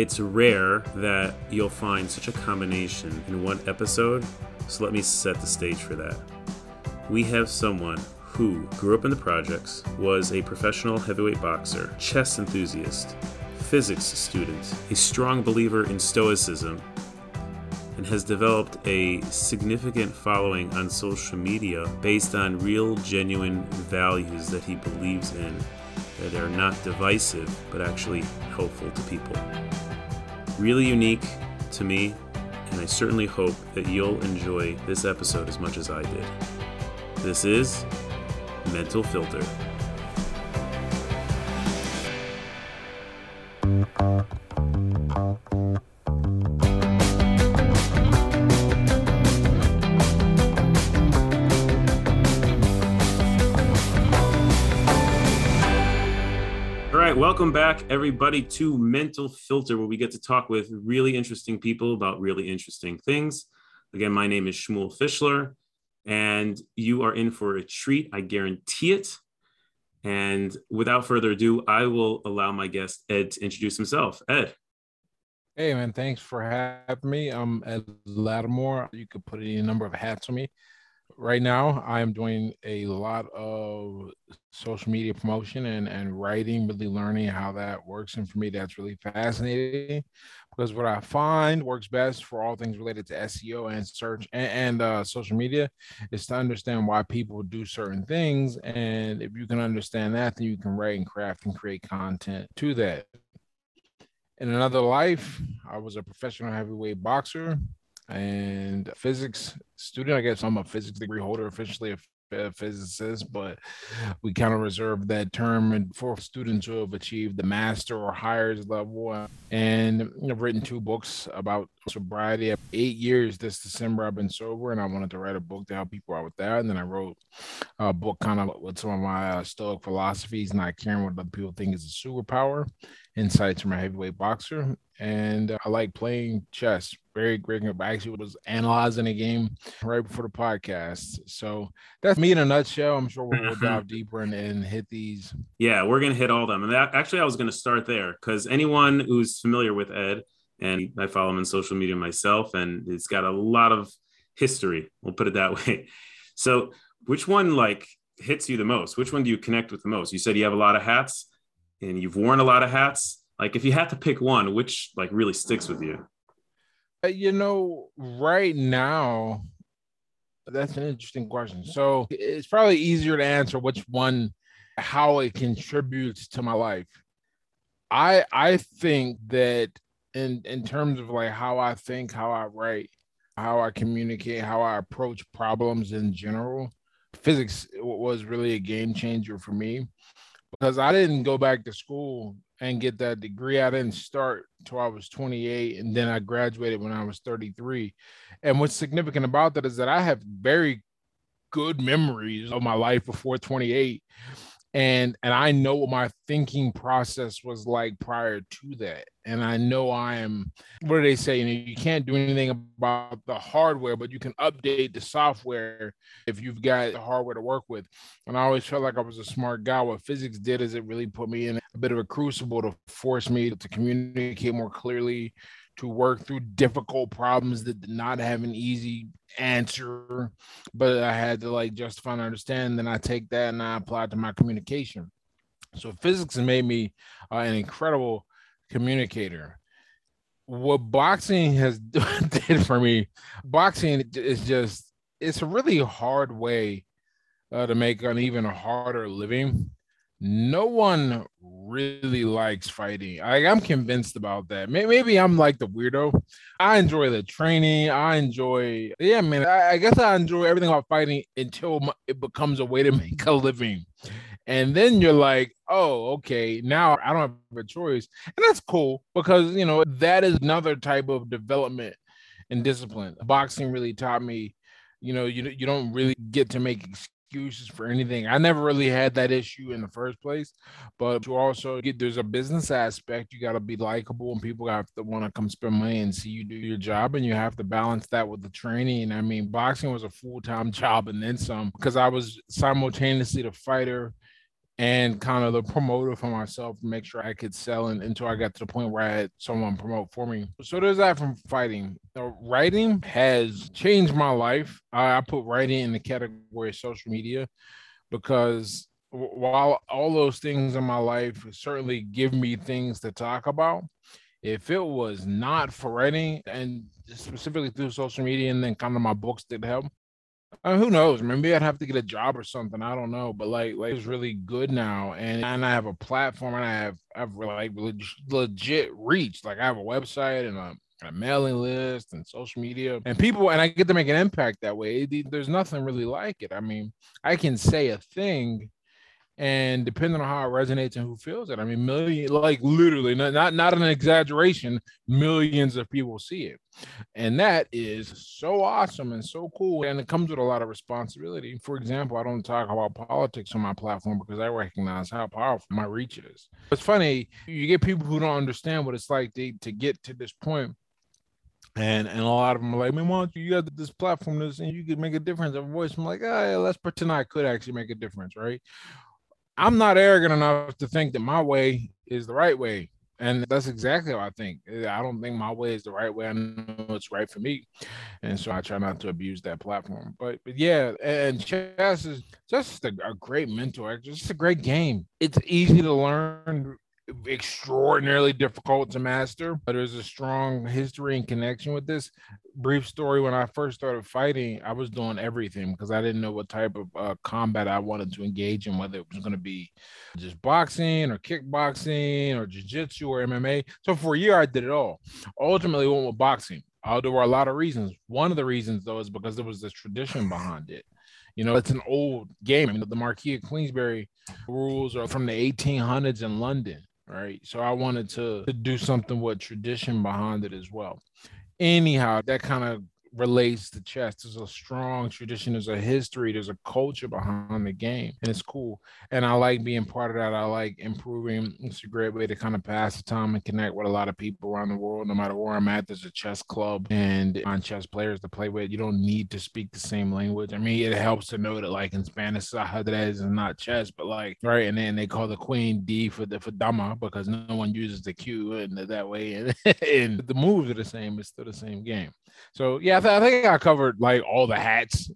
It's rare that you'll find such a combination in one episode, so let me set the stage for that. We have someone who grew up in the projects, was a professional heavyweight boxer, chess enthusiast, physics student, a strong believer in Stoicism, and has developed a significant following on social media based on real, genuine values that he believes in that are not divisive but actually helpful to people. Really unique to me, and I certainly hope that you'll enjoy this episode as much as I did. This is Mental Filter. Welcome back, everybody, to Mental Filter, where we get to talk with really interesting people about really interesting things. Again, my name is Shmuel Fischler, and you are in for a treat. I guarantee it. And without further ado, I will allow my guest, Ed, to introduce himself. Ed. Hey, man, thanks for having me. I'm Ed Latimore. You could put any number of hats on me right now i am doing a lot of social media promotion and, and writing really learning how that works. And for me that's really fascinating because what i find works best for all things related to seo and search and, and uh, social media is to understand why people do certain things. And if you can understand that then you can write and craft and create content to that. In another life i was a professional heavyweight boxer and physics student. I guess I'm a physics degree holder, officially a physicist, but we kind of reserve that term for students who have achieved the master or higher level. And I've written two books about sobriety. Eight years this December, I've been sober, and I wanted to write a book to help people out with that. And then I wrote a book kind of with some of my uh, Stoic philosophies, not caring what other people think is a superpower, insights from a heavyweight boxer. And uh, I like playing chess very great. I actually was analyzing a game right before the podcast. So that's me in a nutshell. I'm sure we'll, we'll dive deeper and, and, hit these. Yeah, we're gonna hit all of them. And that, actually, I was gonna start there because anyone who's familiar with Ed, and I follow him on social media myself, and it's got a lot of history. We'll put it that way. So, which one like hits you the most? Which one do you connect with the most? You said you have a lot of hats, and you've worn a lot of hats. Like, if you had to pick one, which like really sticks with you? Uh, you know, right now, that's an interesting question. So it's probably easier to answer which one, how it contributes to my life. I I think that in in terms of like how I think, how I write, how I communicate, how I approach problems in general, physics was really a game changer for me because I didn't go back to school and get that degree. I didn't start till I was 28, and then I graduated when I was 33. And what's significant about that is that I have very good memories of my life before 28 and and i know what my thinking process was like prior to that and i know i am what do they say? You know you can't do anything about the hardware but you can update the software if you've got the hardware to work with and i always felt like i was a smart guy. What physics did is it really put me in a bit of a crucible to force me to communicate more clearly to work through difficult problems that did not have an easy answer, but I had to like justify and understand. Then I take that and I apply it to my communication. So physics made me uh, an incredible communicator. What boxing has did for me, boxing is just it's a really hard way uh, to make an even harder living no one really likes fighting. I, I'm convinced about that. Maybe I'm like the weirdo. I enjoy the training. I enjoy, yeah, man. I, I guess I enjoy everything about fighting until it becomes a way to make a living. And then you're like, oh, okay, now I don't have a choice. And that's cool because, you know, that is another type of development and discipline. Boxing really taught me, you know, you, you don't really get to make excuses for anything. I never really had that issue in the first place, but to also get there's a business aspect. You got to be likable, and people have to want to come spend money and see you do your job, and you have to balance that with the training. I mean, boxing was a full time job and then some because I was simultaneously the fighter and kind of the promoter for myself, make sure I could sell and, until I got to the point where I had someone promote for me. So there's that from fighting. The writing has changed my life. I, I put writing in the category of social media because while all those things in my life certainly give me things to talk about, if it was not for writing and specifically through social media and then kind of my books did help, uh, who knows? Maybe I'd have to get a job or something. I don't know. But like, like it's really good now, and and I have a platform, and I have I've like legit reach. Like I have a website and a, a mailing list and social media, and people, and I get to make an impact that way. There's nothing really like it. I mean, I can say a thing and depending on how it resonates and who feels it i mean million like literally not, not not an exaggeration millions of people see it. And that is so awesome and so cool. And it comes with a lot of responsibility. For example i don't talk about politics on my platform because i recognize how powerful my reach is. It's funny you get people who don't understand what it's like to, to get to this point. And and a lot of them are like, man, why don't you, you got this platform this and you could make a difference. A voice, I'm like, oh, yeah, let's pretend I could actually make a difference, right? I'm not arrogant enough to think that my way is the right way. And that's exactly how I think. I don't think my way is the right way. I know it's right for me. And so I try not to abuse that platform. But, but yeah, and chess is just a, a great mentor. It's just a great game. It's easy to learn extraordinarily difficult to master, but there's a strong history and connection with this. Brief story when I first started fighting, I was doing everything because I didn't know what type of uh, combat I wanted to engage in, whether it was going to be just boxing or kickboxing or jiu-jitsu or MMA. So for a year, I did it all. Ultimately, went with boxing. Uh, there were a lot of reasons. One of the reasons, though, is because there was this tradition behind it. You know, it's an old game. I mean, the Marquis of Queensberry rules are from the 1800s in London right? So I wanted to, to do something with tradition behind it as well. Anyhow, that kind of relates to chess. There's a strong tradition, there's a history, there's a culture behind the game, and it's cool. And I like being part of that. I like improving. It's a great way to kind of pass the time and connect with a lot of people around the world. No matter where I'm at, there's a chess club and on chess players to play with. You don't need to speak the same language. I mean, it helps to know that like in Spanish, ajedrez is not chess, but like right, and then they call the queen D for the for dama because no one uses the Q and that way, and, and the moves are the same. It's still the same game. So yeah, I, th- I think I covered like all the hats.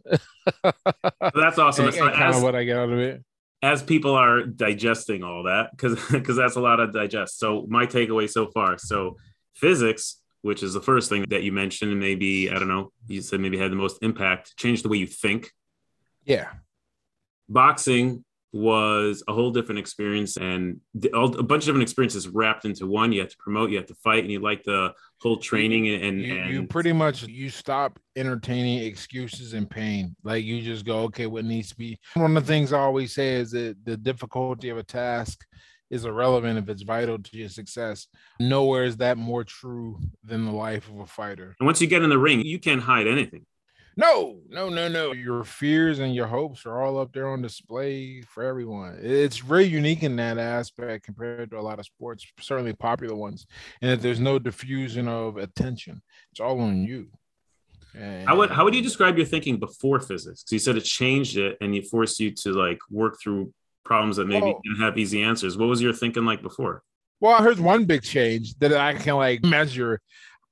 that's awesome. and, and kind of what I get out of it. As people are digesting all that, because because that's a lot of digest. So my takeaway so far. So physics, which is the first thing that you mentioned, and maybe I don't know, you said maybe had the most impact, changed the way you think. Yeah. Boxing was a whole different experience and a bunch of different experiences wrapped into one. You have to promote, you have to fight, and you like the whole training and, you, and you pretty much you stop entertaining excuses and pain. Like you just go, okay, what needs to be. One of the things I always say is that the difficulty of a task is irrelevant if it's vital to your success. Nowhere is that more true than the life of a fighter. And once you get in the ring, you can't hide anything. No, no, no, no. Your fears and your hopes are all up there on display for everyone. It's very unique in that aspect compared to a lot of sports, certainly popular ones, and that there's no diffusion of attention. It's all on you. And, how would how would you um, describe your thinking before physics? Because you said it changed it and it forced you to like work through problems that maybe didn't have easy answers. What was your thinking like before? Well, here's one big change that I can like measure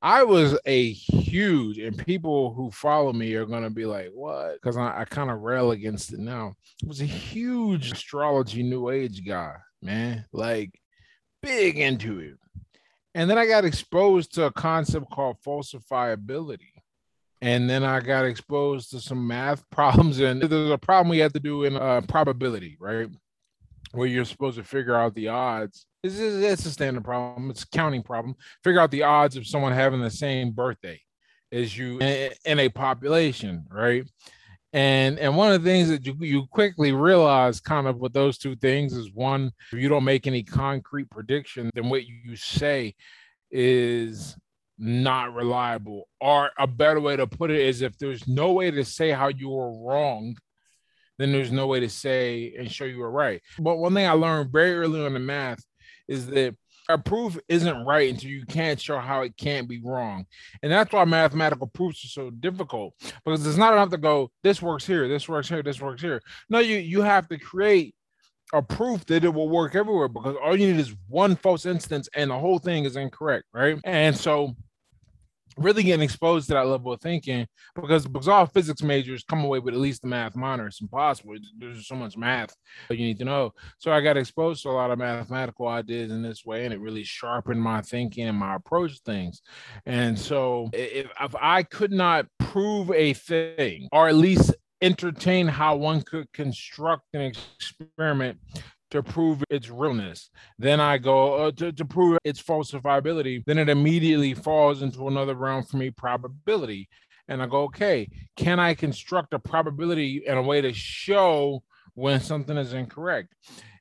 I was a huge, and people who follow me are going to be like, what? Because I, I kind of rail against it now. I was a huge astrology new age guy, man, like big into it. And then I got exposed to a concept called falsifiability. And then I got exposed to some math problems. And there's a problem we had to do in uh, probability, right? Where you're supposed to figure out the odds it's, a standard problem. It's a counting problem. Figure out the odds of someone having the same birthday as you in a population, right? And and one of the things that you, you quickly realize kind of with those two things is one, if you don't make any concrete prediction, then what you say is not reliable. Or a better way to put it is if there's no way to say how you were wrong, then there's no way to say and show you were right. But one thing I learned very early on in math is that a proof isn't right until you can't show how it can't be wrong. And that's why mathematical proofs are so difficult because it's not enough to go, this works here, this works here, this works here. No, you you have to create a proof that it will work everywhere because all you need is one false instance and the whole thing is incorrect, right? And so really getting exposed to that level of thinking because because all physics majors come away with at least the math minor. It's impossible. There's so much math that you need to know. So I got exposed to a lot of mathematical ideas in this way, and it really sharpened my thinking and my approach to things. And so if, if I could not prove a thing, or at least entertain how one could construct an experiment to prove its realness. Then I go uh, to, to prove its falsifiability. Then it immediately falls into another realm for me, probability. And I go, okay, can I construct a probability and a way to show when something is incorrect?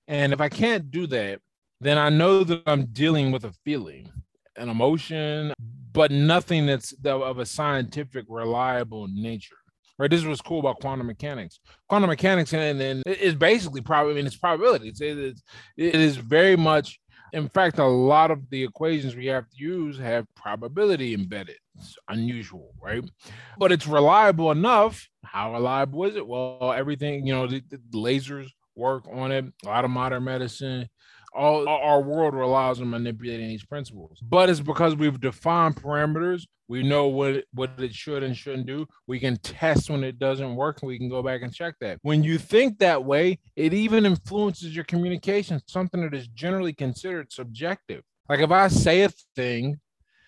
And if I can't do that, then I know that I'm dealing with a feeling, an emotion, but nothing that's of a scientific, reliable nature right? This is what's cool about quantum mechanics. Quantum mechanics and then it's basically probably I mean it's probability. It's, it's it is very much in fact, a lot of the equations we have to use have probability embedded. It's unusual, right? But it's reliable enough. How reliable is it? Well, everything, you know, the, the lasers work on it. A lot of modern medicine, all our world relies on manipulating these principles. But it's because we've defined parameters. We know what what it should and shouldn't do. We can test when it doesn't work, and we can go back and check that. When you think that way, it even influences your communication, something that is generally considered subjective. Like if I say a thing,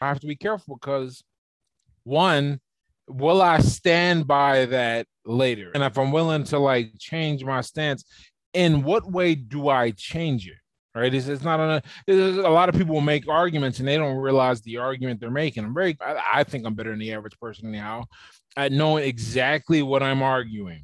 I have to be careful because one, will I stand by that later? And if I'm willing to like change my stance, in what way do I change it? Right? It's, it's not a, there's a lot of people make arguments and they don't realize the argument they're making. I'm very, I, I think I'm better than the average person now at knowing exactly what I'm arguing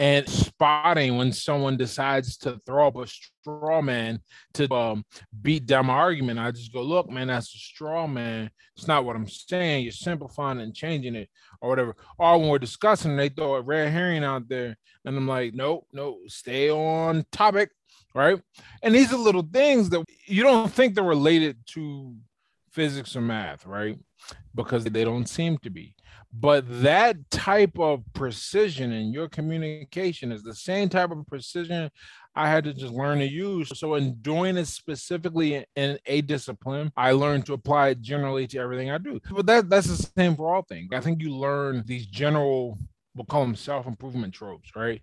and spotting when someone decides to throw up a straw man to um, beat down my argument. I just go, look, man, that's a straw man. It's not what I'm saying. You're simplifying and changing it or whatever. Or when we're discussing, they throw a red herring out there. And I'm like, nope, nope, stay on topic right? And these are little things that you don't think they're related to physics or math, right? Because they don't seem to be. But that type of precision in your communication is the same type of precision I had to just learn to use. So, in doing it specifically in a discipline, I learned to apply it generally to everything I do. But that, that's the same for all things. I think you learn these general, we'll call them self improvement tropes, right?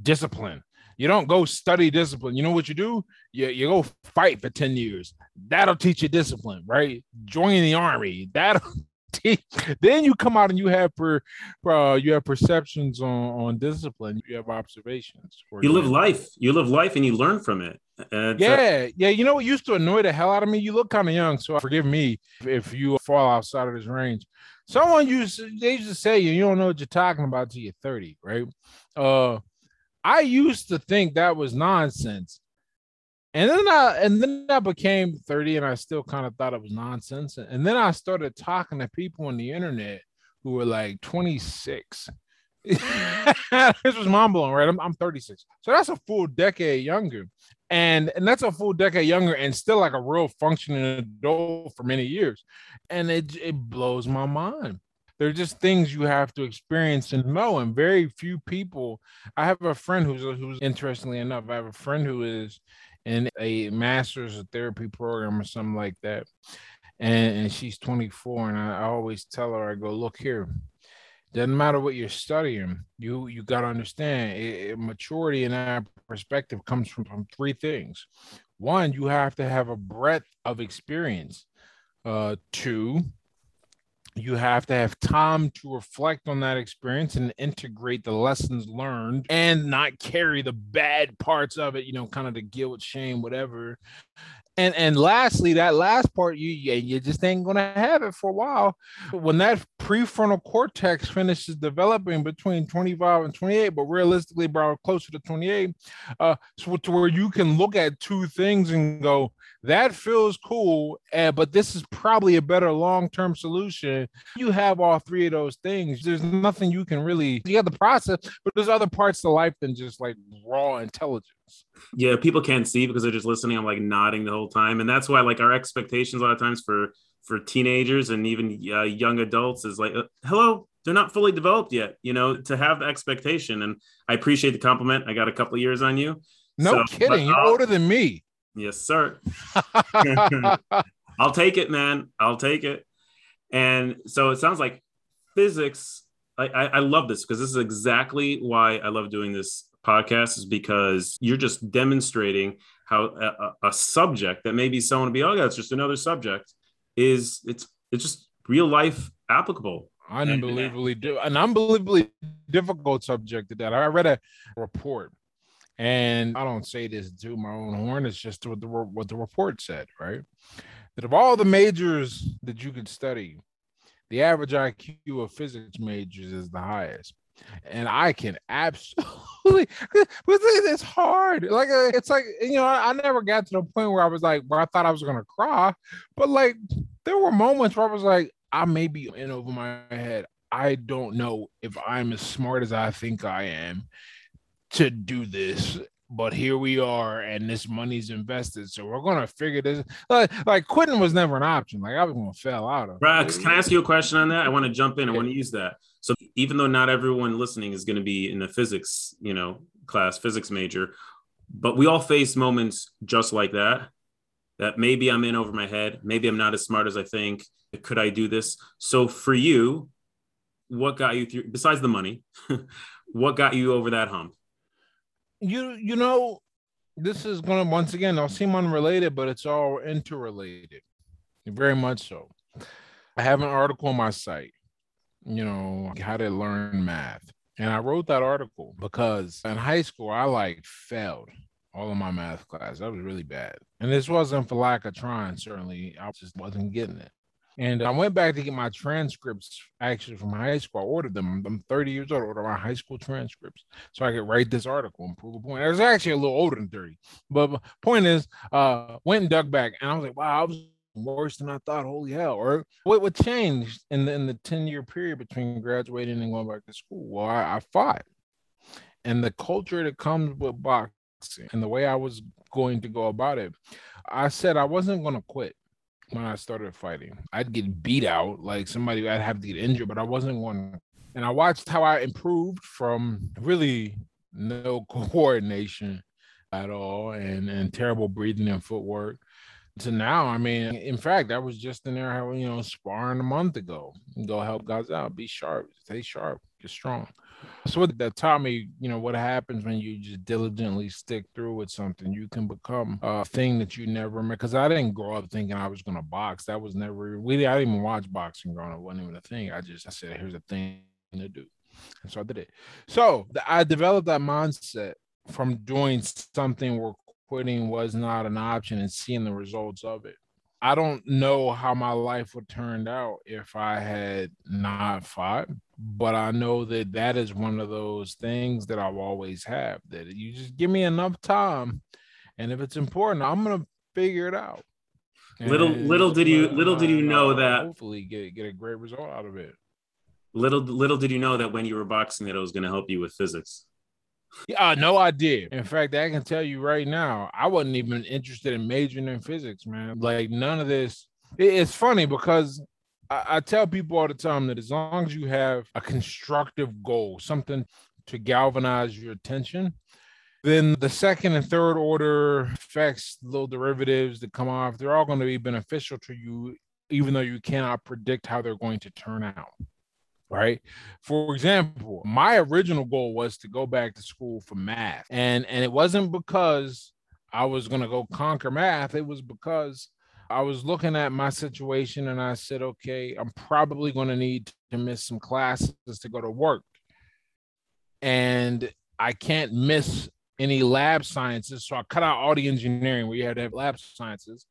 Discipline, you don't go study discipline. You know what you do? You, you go fight for 10 years. That'll teach you discipline, right? Join the army. That'll teach. Then you come out and you have per, uh, you have perceptions on, on discipline. You have observations. You live life. You live life and you learn from it. Uh, yeah, yeah. You know what used to annoy the hell out of me? You look kind of young, so forgive me if you fall outside of this range. Someone used to, they used to say you you don't know what you're talking about till you're 30, right? Uh I used to think that was nonsense. And then I and then I became 30 and I still kind of thought it was nonsense. And then I started talking to people on the internet who were like 26. this was mind blowing, right? I'm, I'm 36. So that's a full decade younger. And and that's a full decade younger and still like a real functioning adult for many years. And it it blows my mind they're just things you have to experience and know. And very few people. I have a friend who's who's interestingly enough, I have a friend who is in a master's of therapy program or something like that. And, and she's 24. And I, I always tell her, I go, look here, doesn't matter what you're studying, you you got to understand it, it, maturity in our perspective comes from, from three things. One, you have to have a breadth of experience. Uh, two, you have to have time to reflect on that experience and integrate the lessons learned and not carry the bad parts of it, you know, kind of the guilt, shame, whatever. And and lastly, that last part, you you just ain't gonna have it for a while. When that prefrontal cortex finishes developing between 25 and 28, but realistically, bro, closer to 28, uh, so to where you can look at two things and go, that feels cool, uh, but this is probably a better long-term solution. You have all three of those things. There's nothing you can really you have the process, but there's other parts to life than just like raw intelligence. Yeah, people can't see because they're just listening. I'm like nodding the whole time, and that's why like our expectations a lot of times for for teenagers and even uh, young adults is like, uh, hello, they're not fully developed yet. You know, to have the expectation, and I appreciate the compliment. I got a couple years on you, No So, kidding. You're older than me. Yes, sir. I'll take it, man. I'll take it. And so it sounds like physics. I, I, I love this because this is exactly why I love doing this podcast, is because you're just demonstrating how a, a- subject that maybe someone would be, oh, yeah, it's just another subject, is it's it's just real life applicable. Uh, unbelievably di- an unbelievably difficult subject to that. I read a report, and I don't say this to my own horn. It's just what the what the report said, right? That of all the majors that you could study, the average IQ of physics majors is the highest. And I can absolutely, but it's hard. Like uh, it's like you know, I, I never got to the point where I was like, where I thought I was gonna cry, but like there were moments where I was like, I may be in over my head. I don't know if I'm as smart as I think I am to do this. But here we are, and this money's invested, so we're gonna figure this. Like, like quitting was never an option. Like I was gonna fail out of. Rex, can I ask you a question on that? I want to jump in. I want to use that. So even though not everyone listening is going to be in the physics, you know, class, physics major, but we all face moments just like that. That maybe I'm in over my head. Maybe I'm not as smart as I think. Could I do this? So for you, what got you through? Besides the money, what got you over that hump? You you know this is gonna once again i'll seem unrelated but it's all interrelated. Very much so. I have an article on my site you know how to learn math. And i wrote that article because in high school i like failed all of my math class. That was really bad. And this wasn't for lack of trying certainly. I just wasn't getting it and I went back to get my transcripts actually from high school. I ordered them. I'm 30 years old. I ordered my high school transcripts so I could write this article and prove a point. I was actually a little older than 30. But point is, uh, went and dug back and I was like, wow, I was worse than I thought. Holy hell. Or what what changed in the in the 10 year period between graduating and going back to school? Well, I, I fought. And the culture that comes with boxing and the way I was going to go about it, I said I wasn't gonna quit when I started fighting. I'd get beat out, like somebody I'd have to get injured, but I wasn't one. And I watched how I improved from really no coordination at all and, and terrible breathing and footwork to now. I mean, in fact, I was just in there, you know, sparring a month ago. Go help guys out, be sharp, stay sharp, get strong. So that taught me, you know, what happens when you just diligently stick through with something, you can become a thing that you never met. Because I didn't grow up thinking I was going to box. That was never. We I didn't even watch boxing growing up. It wasn't even a thing. I just I said, here's a thing to do, and so I did it. So I developed that mindset from doing something where quitting was not an option and seeing the results of it. I don't know how my life would turn out if I had not fought, but I know that that is one of those things that I've always have that you just give me enough time, and if it's important, I'm gonna figure it out. Little- And little did you- little did you know uh, that- hopefully get get a great result out of it. Little little did you know that when you were boxing, that it was going to help you with physics. Yeah, uh, no idea. In fact, I can tell you right now, I wasn't even interested in majoring in physics, man. Like none of this. It's funny because I, I tell people all the time that as long as you have a constructive goal, something to galvanize your attention, then the second and third order effects, little derivatives that come off, they're all going to be beneficial to you, even though you cannot predict how they're going to turn out right? For example my original goal was to go back to school for math and and it wasn't because i was going to go conquer math it was because i was looking at my situation and i said okay i'm probably going to need to miss some classes to go to work. And i can't miss any lab sciences so i cut out all the engineering where you had to have lab sciences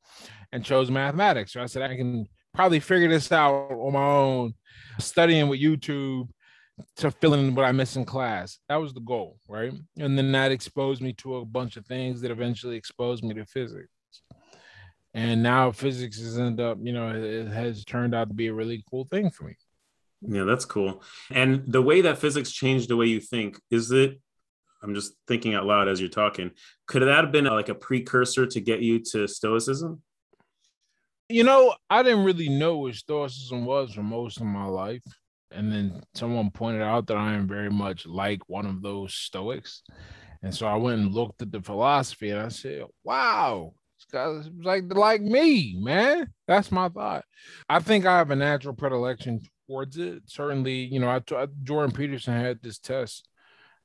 and chose mathematics. So i said i can probably figure this out on my own studying with YouTube to fill in what I miss in class. That was the goal, right? And then that exposed me to a bunch of things that eventually exposed me to physics. And now physics has ended up, you know, it has turned out to be a really cool thing for me. Yeah, that's cool. And the way that physics changed the way you think, is it? I'm just thinking out loud as you're talking. Could that have been uh, like a precursor to get you to Stoicism? You know, I didn't really know what Stoicism was for most of my life. And then someone pointed out that I am very much like one of those Stoics. And so I went and looked at the philosophy and I said, wow, it's like like me, man. That's my thought. I think I have a natural predilection towards it. Certainly, you know, I, I Jordan Peterson had this test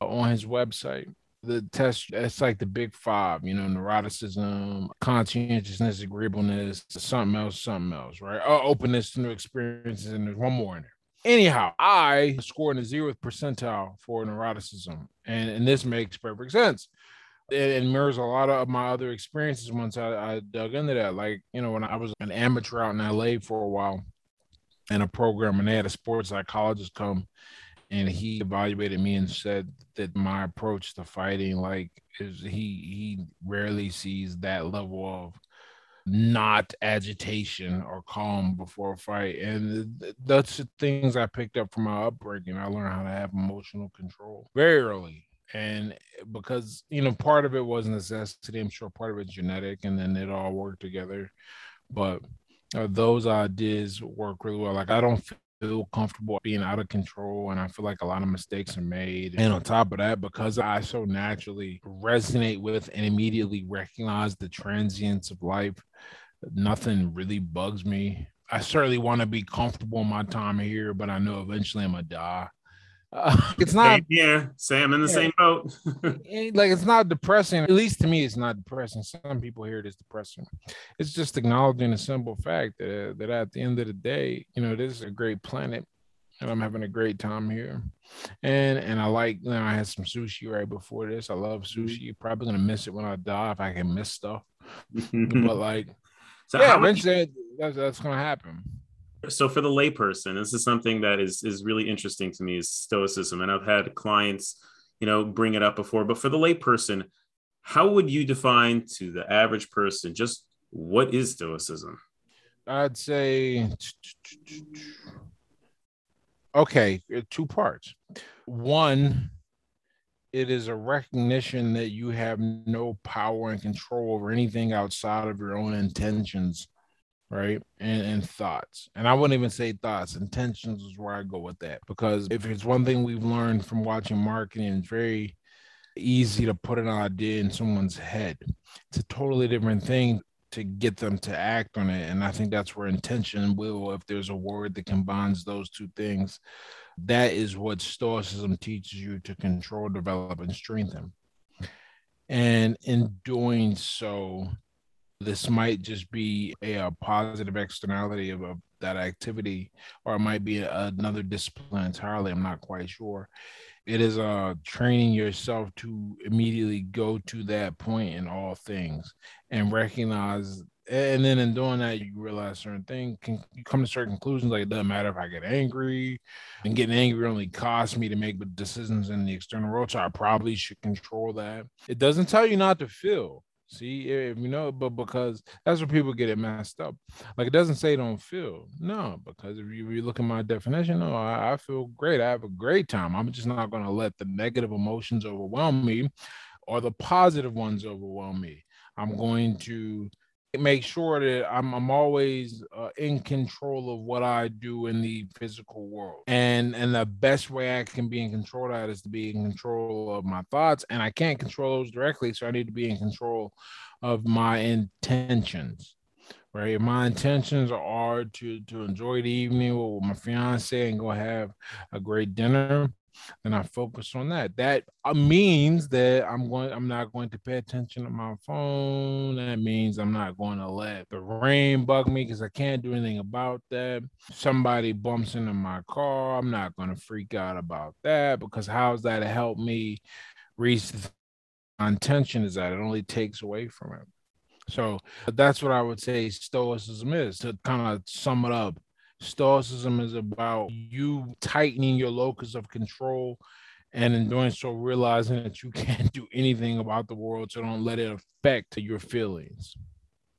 uh, on his website. The test, it's like the big five, you know, neuroticism, conscientiousness, agreeableness, something else, something else, right? Uh, openness to new experiences, and there's one more in there. Anyhow, I scored in the zeroth percentile for neuroticism, and, and this makes perfect sense. It, mirrors a lot of my other experiences once I, I dug into that. Like, you know, when I was an amateur out in LA for a while in a program, and they had a sports psychologist come and he evaluated me and said that my approach to fighting like is he he rarely sees that level of not agitation or calm before a fight. And that's the things i picked up from my upbringing. I learned how to have emotional control very early. And because you know part of it was necessity i'm sure part of it's genetic and then it all worked together. But uh, those ideas work really well. Like i don't feel comfortable being out of control and I feel like a lot of mistakes are made. And on top of that, because I so naturally resonate with and immediately recognize the transience of life, nothing really bugs me. I certainly want to be comfortable in my time here, but I know eventually I'm gonna die. Uh, it's not yeah sam in the yeah, same boat. Like it's not depressing. At least to me it's not depressing. Some people hear it as depressing. It's just acknowledging a simple fact that, uh, that at the end of the day you know this is a great planet and i'm having a great time here. And and i like you know i had some sushi right before this. I love mm-hmm. sushi. Probably gonna miss it when i die if i can miss stuff. But like so yeah eventually that's, that's gonna happen so for the layperson this is something that is is really interesting to me is stoicism and i've had clients you know bring it up before but for the layperson how would you define to the average person just what is stoicism? I'd say okay uh, two parts. One it is a recognition that you have no power and control over anything outside of your own intentions right? And, and thoughts. And I wouldn't even say thoughts, intentions is where I go with that. Because if it's one thing we've learned from watching marketing, it's very easy to put an idea in someone's head. It's a totally different thing to get them to act on it. And I think that's where intention will, if there's a word that combines those two things, that is what Stoicism teaches you to control, develop, and strengthen. And in doing so, this might just be a, a positive externality of, of, that activity, or it might be a, another discipline entirely. I'm not quite sure. It is uh, training yourself to immediately go to that point in all things and recognize. And then in doing that, you realize certain things can you come to certain conclusions. Like it doesn't matter if I get angry, and getting angry only costs me to make decisions in the external world. So I probably should control that. It doesn't tell you not to feel See, if you know, but because that's where people get it messed up. Like it doesn't say don't feel. No, because if you, if you look at my definition, no, I, I feel great. I have a great time. I'm just not going to let the negative emotions overwhelm me or the positive ones overwhelm me. I'm going to make sure that I'm I'm always uh, in control of what I do in the physical world. And and the best way I can be in control of that is to be in control of my thoughts. And I can't control those directly, so I need to be in control of my intentions. Right. My intentions are to to enjoy the evening with my fiance and go have a great dinner and I focus on that. That uh, means that I'm going. I'm not going to pay attention to my phone. That means I'm not going to let the rain bug me because I can't do anything about that. Somebody bumps into my car. I'm not going to freak out about that because how's that help me reach intention? Is that it only takes away from it. So that's what I would say stoicism is to kind of sum it up Stoicism is about you tightening your locus of control and in doing so realizing that you can't do anything about the world so don't let it affect your feelings.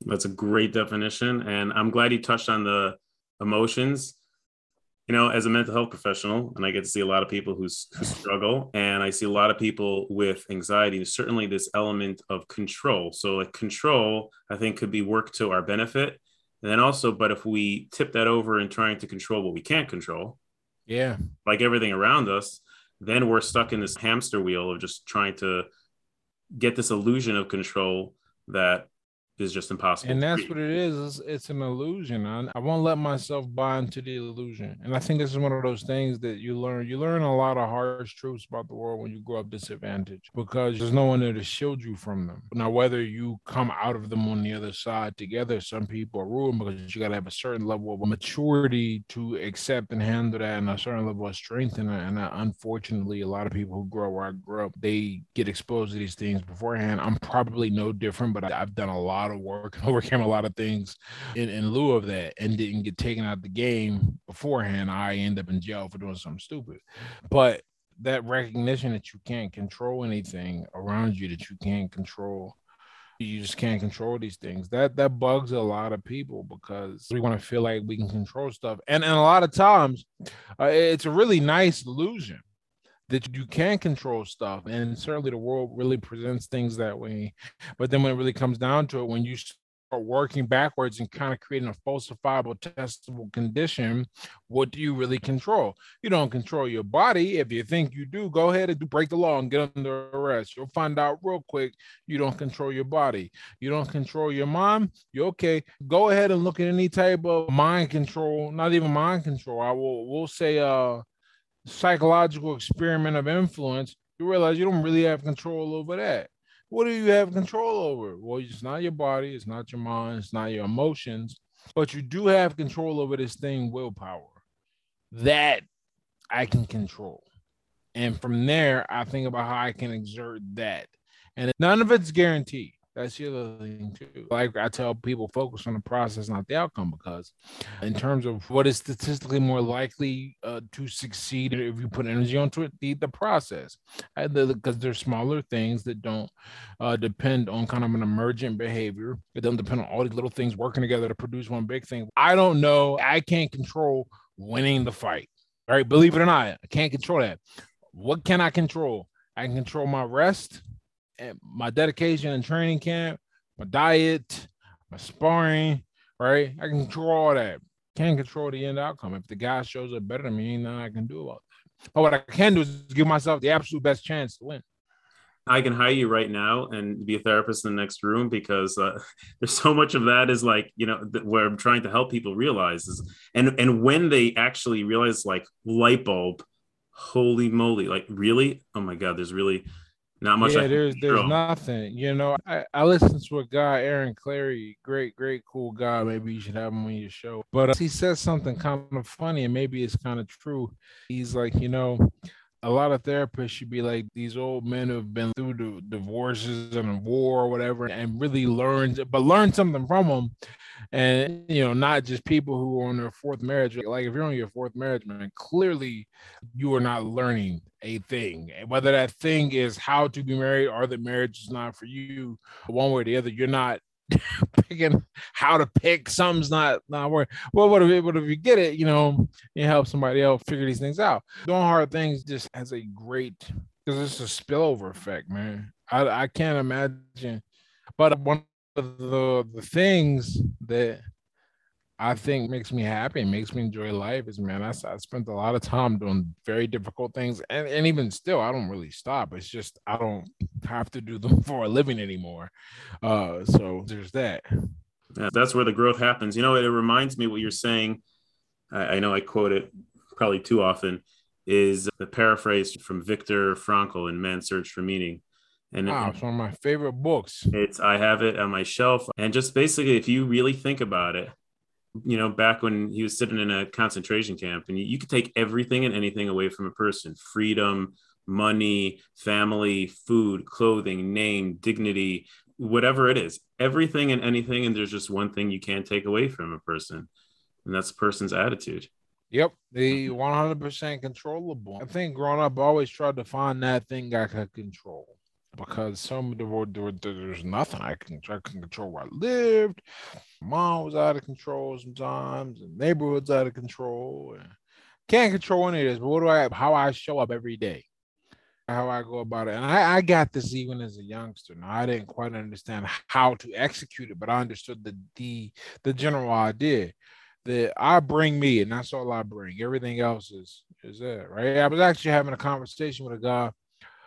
That's a great definition and i'm glad you touched on the emotions. You know as a mental health professional and i get to see a lot of people who, who struggle and i see a lot of people with anxiety There's certainly this element of control. So like control i think could be worked to our benefit and then also, but if we tip that over in trying to control what we can't control, yeah, like everything around us, then we're stuck in this hamster wheel of just trying to get this illusion of control that is just impossible. And that's what it is. It's, an illusion. I, I, won't let myself buy into the illusion. And I think this is one of those things that you learn. You learn a lot of harsh truths about the world when you grow up disadvantaged because there's no one there to shield you from them. Now, whether you come out of them on the other side together, some people are ruined because you got to have a certain level of maturity to accept and handle that and a certain level of strength. And, and uh, unfortunately, a lot of people who grow where I grew up, they get exposed to these things beforehand. I'm probably no different, but I've done a lot lot of work, overcame a lot of things in, in lieu of that, and didn't get taken out the game beforehand. I end up in jail for doing something stupid. But that recognition that you can't control anything around you, that you can't control you just can't control these things that that bugs a lot of people because we want to feel like we can control stuff and, and a lot of times uh, it's a really nice illusion that you can control stuff. And certainly the world really presents things that way. But then when it really comes down to it, when you start working backwards and kind of creating a falsifiable, testable condition, what do you really control? You don't control your body. If you think you do, go ahead and break the law and get under arrest. You'll find out real quick you don't control your body. You don't control your mind. You're okay. Go ahead and look at any type of mind control, not even mind control. I will we'll say uh psychological experiment of influence, you realize you don't really have control over that. What do you have control over? Well, it's not your body, it's not your mind, it's not your emotions, but you do have control over this thing, willpower. That I can control. And from there, I think about how I can exert that. And none of it's guaranteed. That's the other thing too. Like I tell people, focus on the process, not the outcome, because in terms of what is statistically more likely uh, to succeed if you put energy onto it, the, the process, because there's smaller things that don't uh, depend on kind of an emergent behavior. It doesn't depend on all these little things working together to produce one big thing. I don't know. I can't control winning the fight. Right? Believe it or not, I can't control that. What can I control? I can control my rest my dedication and training camp, my diet, my sparring, right? I can control all that. Can't control the end outcome. If the guy shows up better than me, ain't nothing I can do about that. But what I can do is give myself the absolute best chance to win. I can hire you right now and be a therapist in the next room because uh, there's so much of that is like you know th- where I'm trying to help people realize is and and when they actually realize like light bulb, holy moly, like really, oh my god, there's really not much. Yeah, there's there's nothing. You know, I, I listened to a guy, Aaron Clarey, great, great, cool guy. Maybe you should have him on your show. But uh, he says something kind of funny, and maybe it's kind of true. He's like, you know, a lot of therapists should be like these old men who have been through the divorces and war or whatever, and really learned, but learn something from them and you know not just people who are on their fourth marriage. Like if you're on your fourth marriage man clearly you are not learning a thing. And whether that thing is how to be married or that marriage is not for you one way or the other you're not picking how to pick something's not not working well what if, what if you get it you know you help somebody else figure these things out. Doing hard things just has a great because it's a spillover effect man. I i can't imagine but one of the the things that I think makes me happy and makes me enjoy life is man, I, I spent a lot of time doing very difficult things, and, and even still, I don't really stop. It's just I don't have to do them for a living anymore. Uh, so there's that. Yeah, that's where the growth happens. You know, it, it reminds me what you're saying. I, I know I quote it probably too often. Is the paraphrase from Viktor Frankl in Man's Search for Meaning and wow, it's one of my favorite books. It's I have it on my shelf. And just basically, if you really think about it, you know, back when he was sitting in a concentration camp, and you, you could take everything and anything away from a person freedom, money, family, food, clothing, name, dignity, whatever it is, everything and anything. And there's just one thing you can't take away from a person, and that's a person's attitude. Yep, the 100% controllable. I think growing up, I always tried to find that thing I could control because some of the world there's nothing I can I can control where I lived. Mom was out of control sometimes, and neighborhoods out of control. Can't control any of this, but what do I how I show up every day, how I go about it. And I, I got this even as a youngster. Now I didn't quite understand how to execute it, but I understood the the the general idea that I bring me, and that's all I bring. Everything else is is there, right? I was actually having a conversation with a guy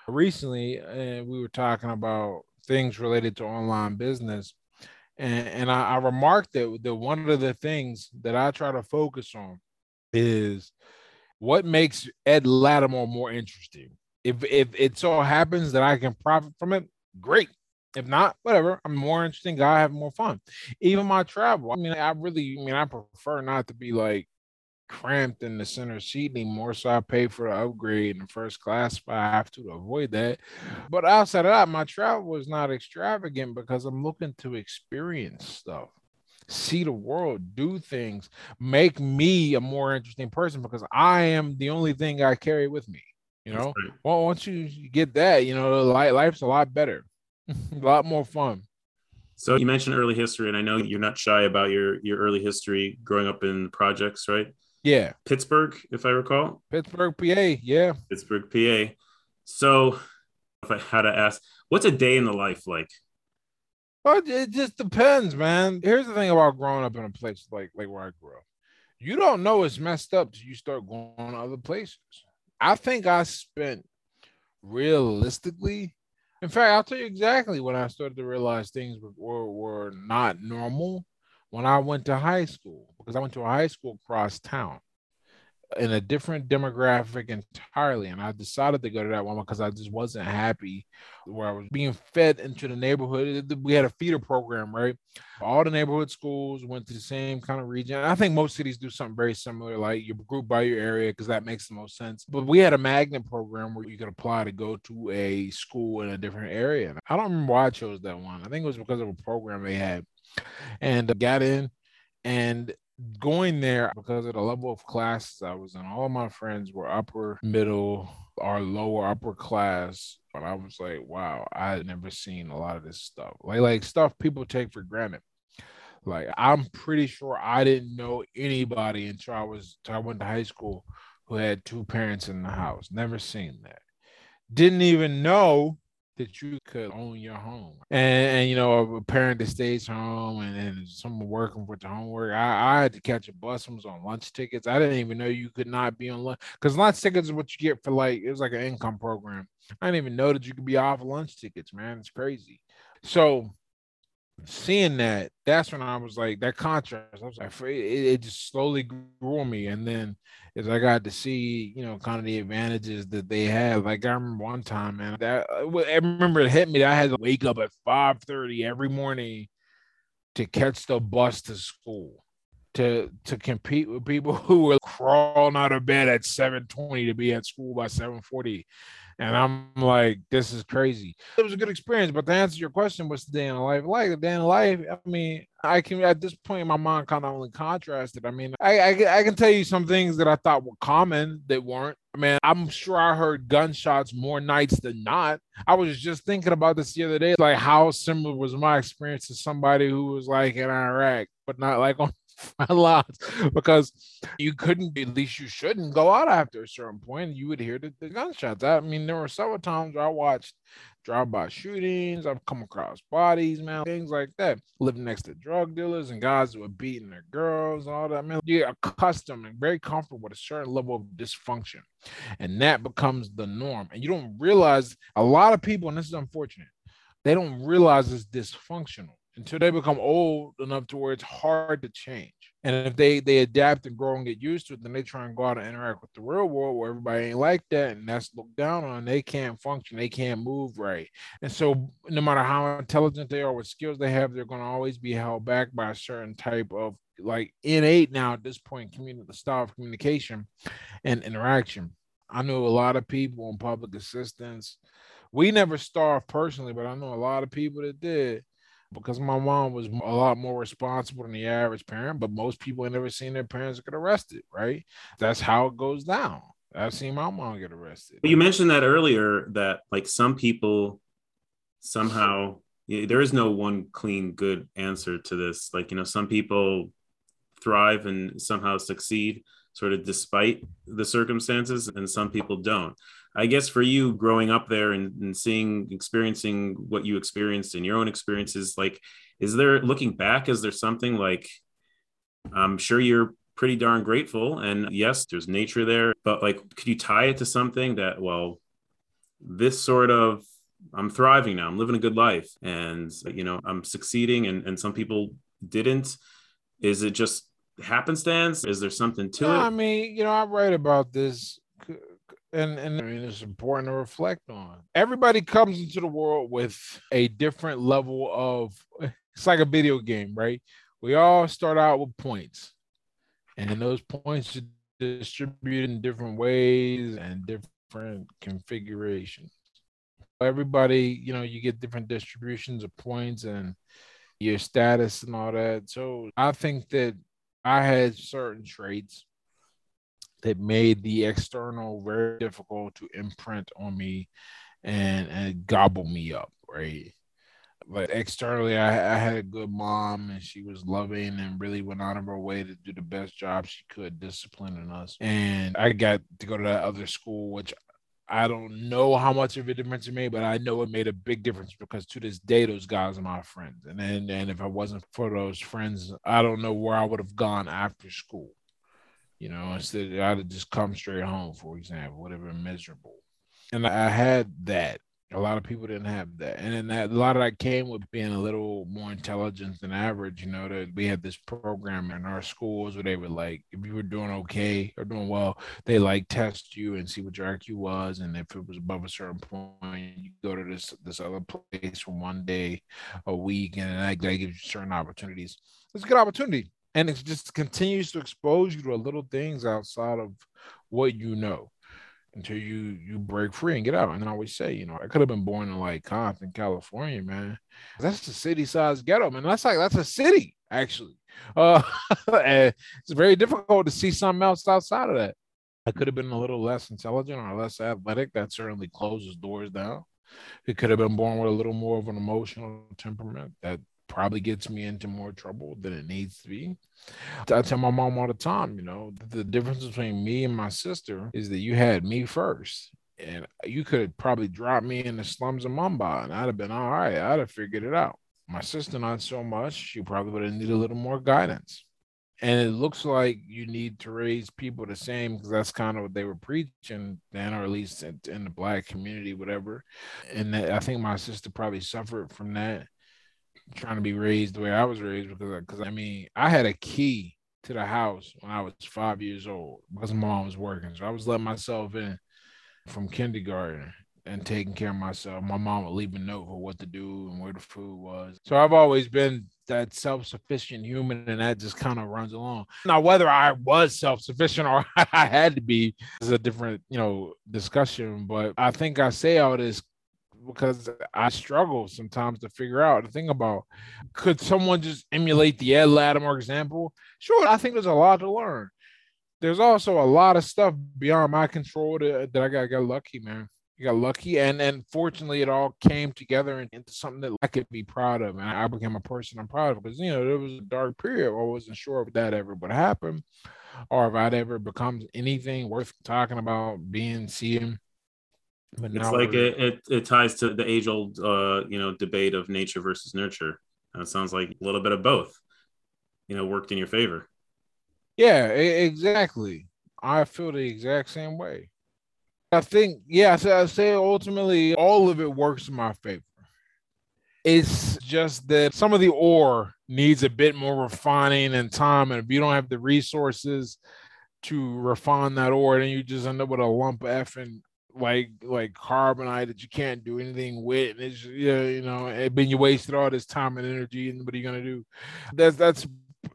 recently, uh, we were talking about things related to online business. And, and I, I remarked that, that one of the things that I try to focus on is what makes Ed Latimore more interesting. If if it so happens that I can profit from it, great. If not, whatever. I'm more interesting guy, have more fun. Even my travel. I mean, I really, I mean, I prefer not to be like cramped in the center seat anymore. So I pay for the upgrade in the first class if I have to to avoid that. But outside of that, my travel was not extravagant because I'm looking to experience stuff, see the world, do things, make me a more interesting person because I am the only thing I carry with me. You know, right. well, once you get that, you know, life's a lot better, a lot more fun. So you mentioned early history, and I know you're not shy about your your early history growing up in projects, right? Yeah. Pittsburgh, if I recall. Pittsburgh, PA. Yeah. Pittsburgh, PA. So, if I had to ask, what's a day in the life like? Well, it just depends, man. Here's the thing about growing up in a place like like where I grew up. You don't know it's messed up till you start going to other places. I think I spent realistically. In fact, I'll tell you exactly when I started to realize things were, were not normal when I went to high school because I went to a high school across town in a different demographic entirely. And I decided to go to that one because I just wasn't happy where I was being fed into the neighborhood. We had a feeder program, right? All the neighborhood schools went to the same kind of region. I think most cities do something very similar, like you group by your area, because that makes the most sense. But we had a magnet program where you could apply to go to a school in a different area. I don't remember why I chose that one. I think it was because of a program they had. And got in and going there because of the level of classes I was in, all my friends were upper middle or lower upper class. But I was like, wow, I had never seen a lot of this stuff. Like like stuff people take for granted. Like I'm pretty sure I didn't know anybody until I was until I went to high school who had two parents in the house. Never seen that. Didn't even know that you could own your home. And, and you know a parent that stays home and, and someone working with the homework. I, I had to catch a bus and was on lunch tickets. I didn't even know you could not be on lunch because lunch tickets is what you get for like it was like an income program. I didn't even know that you could be off lunch tickets man. It's crazy. So seeing that, that's when I was like, that contrast, I was like, it, it, just slowly grew on me. And then as I got to see, you know, kind of the advantages that they have, like I remember one time, man, that uh, I remember it hit me that I had to wake up at 5 30 every morning to catch the bus to school. To, to compete with people who were crawling out of bed at 7:20 to be at school by 7:40 and I'm like, this is crazy. It was a good experience, but to answer your question, what's the day in life like? The day in life, I mean, I can at this point in my mind kind of only contrasted. I mean, I, I I can tell you some things that I thought were common that weren't. I mean, I'm sure I heard gunshots more nights than not. I was just thinking about this the other day, like how similar was my experience to somebody who was like in Iraq, but not like on a lot because you couldn't, at least you shouldn't go out after a certain point. You would hear the, the gunshots. I mean, there were several times I watched drive-by shootings. I've come across bodies, man, things like that. Living next to drug dealers and guys who were beating their girls, all that, man. You're accustomed and very comfortable with a certain level of dysfunction. And that becomes the norm. And you don't realize a lot of people, and this is unfortunate, they don't realize it's dysfunctional until they become old enough to where it's hard to change. And if they they adapt and grow and get used to it, then they try and go out and interact with the real world where everybody ain't like that and that's looked down on. They can't function, they can't move right. And so no matter how intelligent they are, what skills they have, they're to always be held back by a certain type of like innate now at this point, community the style of communication and interaction. I know a lot of people in public assistance. We never starved personally, but I know a lot of people that did because my mom was a lot more responsible than the average parent, but most people have never seen their parents get arrested, right? That's how it goes down. I've seen my mom get arrested. You mentioned that earlier that like some people somehow there is no one clean good answer to this. Like, you know, some people thrive and somehow succeed sort of despite the circumstances and some people don't. I guess for you growing up there and, and seeing, experiencing what you experienced in your own experiences, like, is there looking back, is there something like, I'm sure you're pretty darn grateful. And yes, there's nature there, but like, could you tie it to something that, well, this sort of I'm thriving now. I'm living a good life, and you know I'm succeeding, and and some people didn't. Is it just happenstance? Is there something to No, it? I mean, you know, I write about this, and and I mean, it's important to reflect on. Everybody comes into the world with a different level of. It's like a video game, right? We all start out with points, and those points are distributed in different ways and different configurations. Everybody, you know, you get different distributions of points and your status and all that. So I think that I had certain traits that made the external very difficult to imprint on me and and gobble me up, right? But externally, I, I had a good mom, and she was loving and really went out of her way to do the best job she could disciplining us. And I got to go to that other school, which I don't know how much of a difference it made, but I know it made a big difference because to this day, those guys are my friends. And then, and if I wasn't for those friends, I don't know where I would have gone after school. You know, instead I'd have just come straight home, for example, would have been miserable. And I had that. A lot of people didn't have that. And then that a lot of that came with being a little more intelligent than average. You know, that we had this program in our schools where they would like, if you were doing okay or doing well, they like test you and see what your IQ was. And if it was above a certain point, you go to this this other place for one day a week, and that, that gives you certain opportunities. It's a good opportunity and it just continues to expose you to little things outside of what you know until you you break free and get out. And I always say, you know, I could have been born in like Compton, California, man. That's a city-sized ghetto, man. That's like that's a city, actually. Uh, it's very difficult to see something else outside of that. I could have been a little less intelligent or less athletic. That certainly closes doors down. It could have been born with a little more of an emotional temperament that probably gets me into more trouble than it needs to be. I tell my mom all the time, you know, the difference between me and my sister is that you had me first. And you could probably dropped me in the slums of Mumbai and I'd have been all right. I'd have figured it out. My sister, not so much. She probably would have needed a little more guidance. And it looks like you need to raise people the same because that's kind of what they were preaching then, or at least in, in the black community, whatever. And I think my sister probably suffered from that trying to be raised the way I was raised because uh, because I mean I had a key to the house when I was five years old because my mom was working, so I was letting myself in from kindergarten and taking care of myself. My mom would leave a note for what to do and where the food was. So I've always been that self-sufficient human, and that just kind of runs along. Now, whether I was self-sufficient or I had to be is a different, you know, discussion. But I think I say all this because I struggle sometimes to figure out the thing about could someone just emulate the Ed Latimore example? Sure, I think there's a lot to learn. There's also a lot of stuff beyond my control that, that I got got lucky, man. You got lucky, and and fortunately, it all came together into something that I could be proud of, and I became a person I'm proud of because you know there was a dark period. I wasn't sure if that ever would happen, or if I'd ever become anything worth talking about, being, seeing. But it's like it, it, it ties to the age old uh you know debate of nature versus nurture. And it sounds like a little bit of both, you know, worked in your favor. Yeah, exactly. I feel the exact same way. I think, yeah, I say ultimately all of it works in my favor. It's just that some of the ore needs a bit more refining and time. And if you don't have the resources to refine that ore, then you just end up with a lump of effing like like carbonite that you can't do anything with. And it's yeah, you know, and then you wasted all this time and energy, and what are you gonna do? That's that's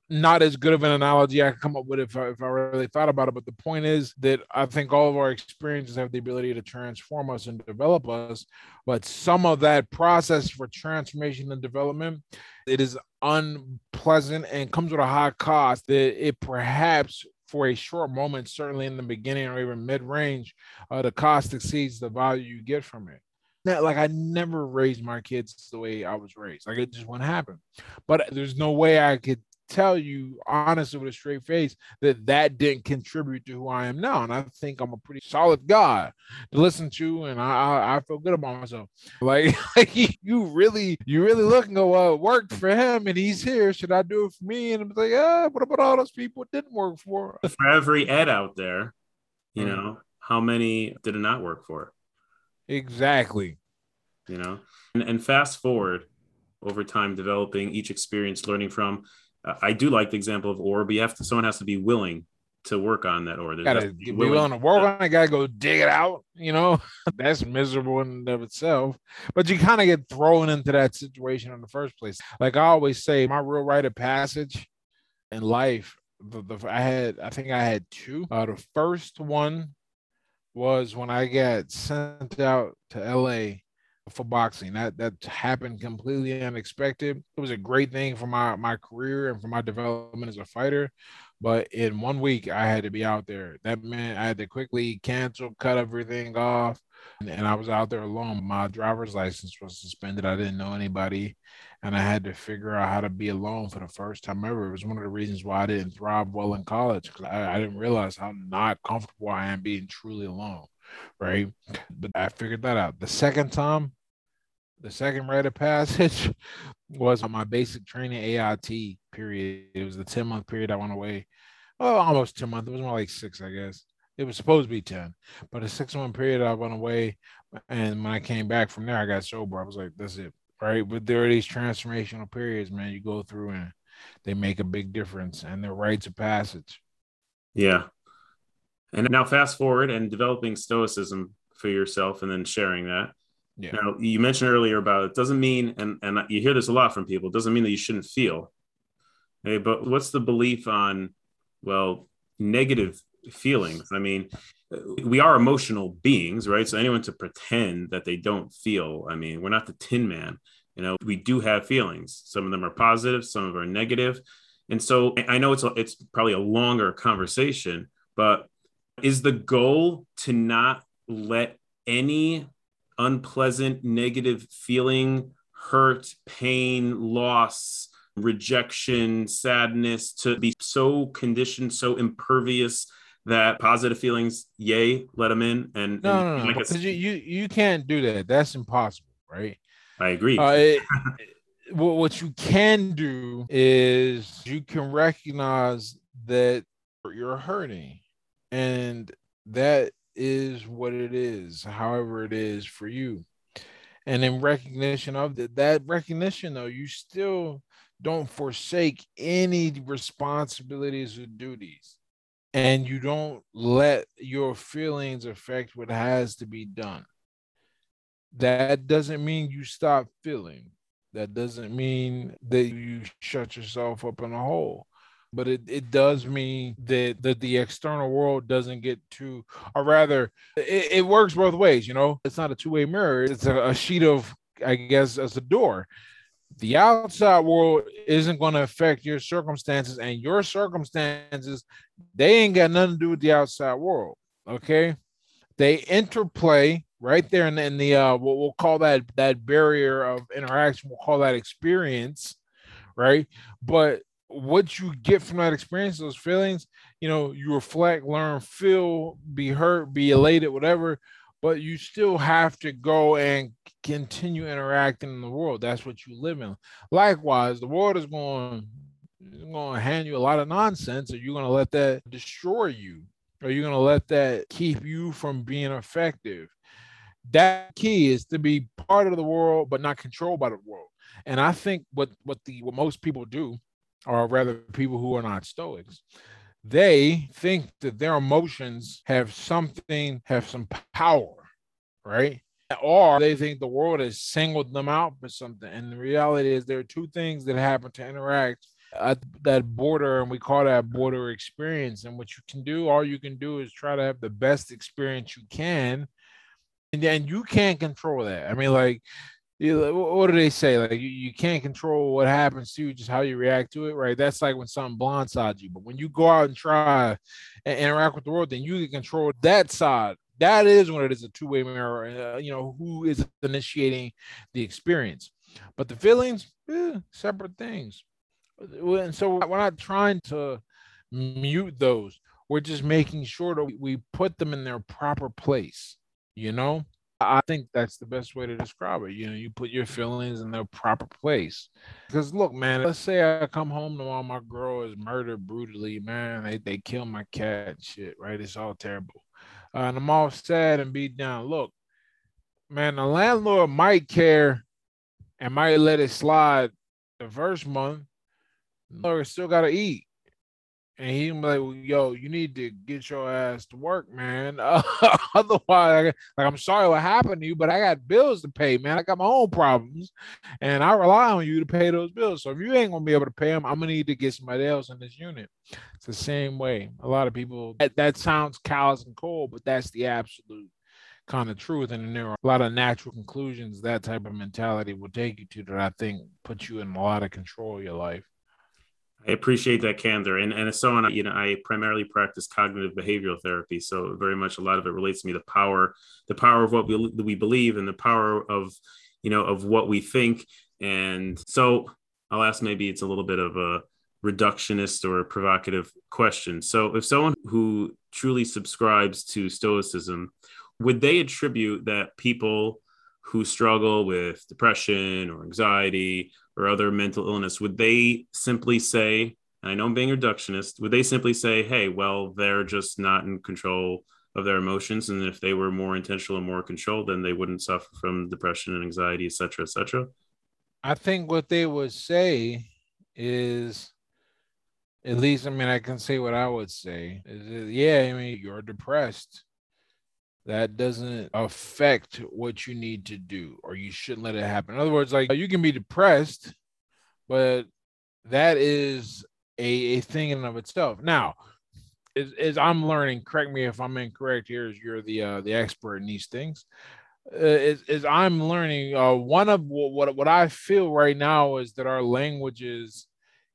not as good of an analogy I could come up with if I, if I really thought about it. But the point is that I think all of our experiences have the ability to transform us and develop us. But some of that process for transformation and development, it is unpleasant and comes with a high cost that it perhaps for a short moment, certainly in the beginning or even mid range, uh, the cost exceeds the value you get from it. Now, like I never raised my kids the way I was raised. Like it just wouldn't happen. But there's no way I could tell you honestly with a straight face that that didn't contribute to who I am now. And I think I'm a pretty solid guy to listen to, and I I, feel good about myself. Like, like you really you really look and go, well, it worked for him, and he's here. Should I do it for me? And I'm like, ah, what about all those people it didn't work for? For every Ed out there, you mm-hmm. know, how many did it not work for? Exactly. You know, and, and fast forward over time, developing each experience, learning from. I do like the example of ore, but you have to. Someone has to be willing to work on that ore. Gotta be willing, willing to work on it. Gotta go dig it out. You know, that's miserable in and of itself. But you kind of get thrown into that situation in the first place. Like I always say, my real rite of passage in life. The, the I had, I think I had two. Uh, the first one was when I got sent out to LA for boxing. That that happened completely unexpected. It was a great thing for my my career and for my development as a fighter. But in one week, I had to be out there. That meant I had to quickly cancel, cut everything off, and, and I was out there alone. My driver's license was suspended. I didn't know anybody, and I had to figure out how to be alone for the first time ever. It was one of the reasons why I didn't thrive well in college because I, I didn't realize how not comfortable I am being truly alone right? But I figured that out. The second time, the second rite of passage was on my basic training AIT period. It was the 10 month period I went away. Oh, almost 10 months. It was more like six, I guess. It was supposed to be 10, but a six month period I went away. And when I came back from there, I got sober. I was like, that's it. Right. But there are these transformational periods, man, you go through and they make a big difference and they're rites of passage. Yeah. And now fast forward and developing stoicism for yourself and then sharing that. Yeah. Now you mentioned earlier about it doesn't mean and and you hear this a lot from people, it doesn't mean that you shouldn't feel. Okay, but what's the belief on well, negative feelings? I mean, we are emotional beings, right? So anyone to pretend that they don't feel, I mean, we're not the tin man. You know, we do have feelings. Some of them are positive, some of them are negative. And so I know it's a, it's probably a longer conversation, but is the goal to not let any unpleasant negative feeling hurt pain loss rejection sadness to be so conditioned so impervious that positive feelings yay let them in. And no and, no, no, because you, you you can't do that. That's impossible right? I agree. Uh, it, what you can do is you can recognize that you're hurting and that is what it is, however it is for you. And in recognition of that, that recognition, though, you still don't forsake any responsibilities or duties. And you don't let your feelings affect what has to be done. That doesn't mean you stop feeling. That doesn't mean that you shut yourself up in a hole but it, it does mean that, that the external world doesn't get to, or rather, it, it works both ways. You know, it's not a two way mirror, it's a, a sheet of, I guess, as a door. The outside world isn't going to affect your circumstances, and your circumstances, they ain't got nothing to do with the outside world. Okay. They interplay right there in in the uh, what we'll call that that barrier of interaction. We'll call that experience, right? But what you get from that experience, those feelings, you know, you reflect, learn, feel, be hurt, be elated, whatever, but you still have to go and continue interacting in the world. That's what you live in. Likewise, the world is going, going to hand you a lot of nonsense, Are you're going to let that destroy you, Are you're going to let that keep you from being effective. That key is to be part of the world, but not controlled by the world. And I think what what the what most people do or rather people who are not stoics they think that their emotions have something have some power right? Or they think the world has singled them out for something. And the reality is there are two things that happen to interact at that border and we call that border experience. And what you can do all you can do is try to have the best experience you can. And then you can't control that. I mean like you, what do they say? Like you, you can't control what happens to you, just how you react to it, right? That's like when something blindsides you. But when you go out and try and interact with the world, then you can control that side. That is when it is a two-way mirror. Uh, you know who is initiating the experience, but the feelings, eh, separate things. And so we're not trying to mute those. We're just making sure that we put them in their proper place. You know I think that's the best way to describe it. You know, you put your feelings in their proper place. Because look, man, let's say I come home to while my girl is murdered brutally, man. They they kill my cat shit, right? It's all terrible. Uh, and I'm all sad and beat down. Look, man, the landlord might care and might let it slide the first month. Landlord still got to eat. And he be like, yo, you need to get your ass to work, man. Uh, otherwise, like, I'm sorry what happened to you, but I got bills to pay, man. I got my own problems, and I rely on you to pay those bills. So if you ain't gonna be able to pay them, I'm gonna need to get somebody else in this unit. It's the same way. A lot of people that, that sounds callous and cold, but that's the absolute kind of truth. And there are a lot of natural conclusions that type of mentality will take you to that I think put you in a lot of control of your life. I appreciate that candor, and and so on. You know, I primarily practice cognitive behavioral therapy, so very much a lot of it relates to me the power, the power of what we we believe, and the power of, you know, of what we think. And so I'll ask maybe it's a little bit of a reductionist or provocative question. So if someone who truly subscribes to Stoicism, would they attribute that people who struggle with depression or anxiety or other mental illness, would they simply say, and I know I'm being reductionist, would they simply say, hey, well, they're just not in control of their emotions. And if they were more intentional and more controlled, then they wouldn't suffer from depression and anxiety, et cetera, et cetera? I think what they would say is, at least, I mean, I can say what I would say is, yeah, I mean, you're depressed that doesn't affect what you need to do or you shouldn't let it happen. In other words, like you can be depressed, but that is a, a thing in and of itself. Now, as, as I'm learning, correct me if I'm incorrect here, as you're the uh, the expert in these things. Uh, as, as I'm learning, uh, one of what, what what I feel right now is that our language is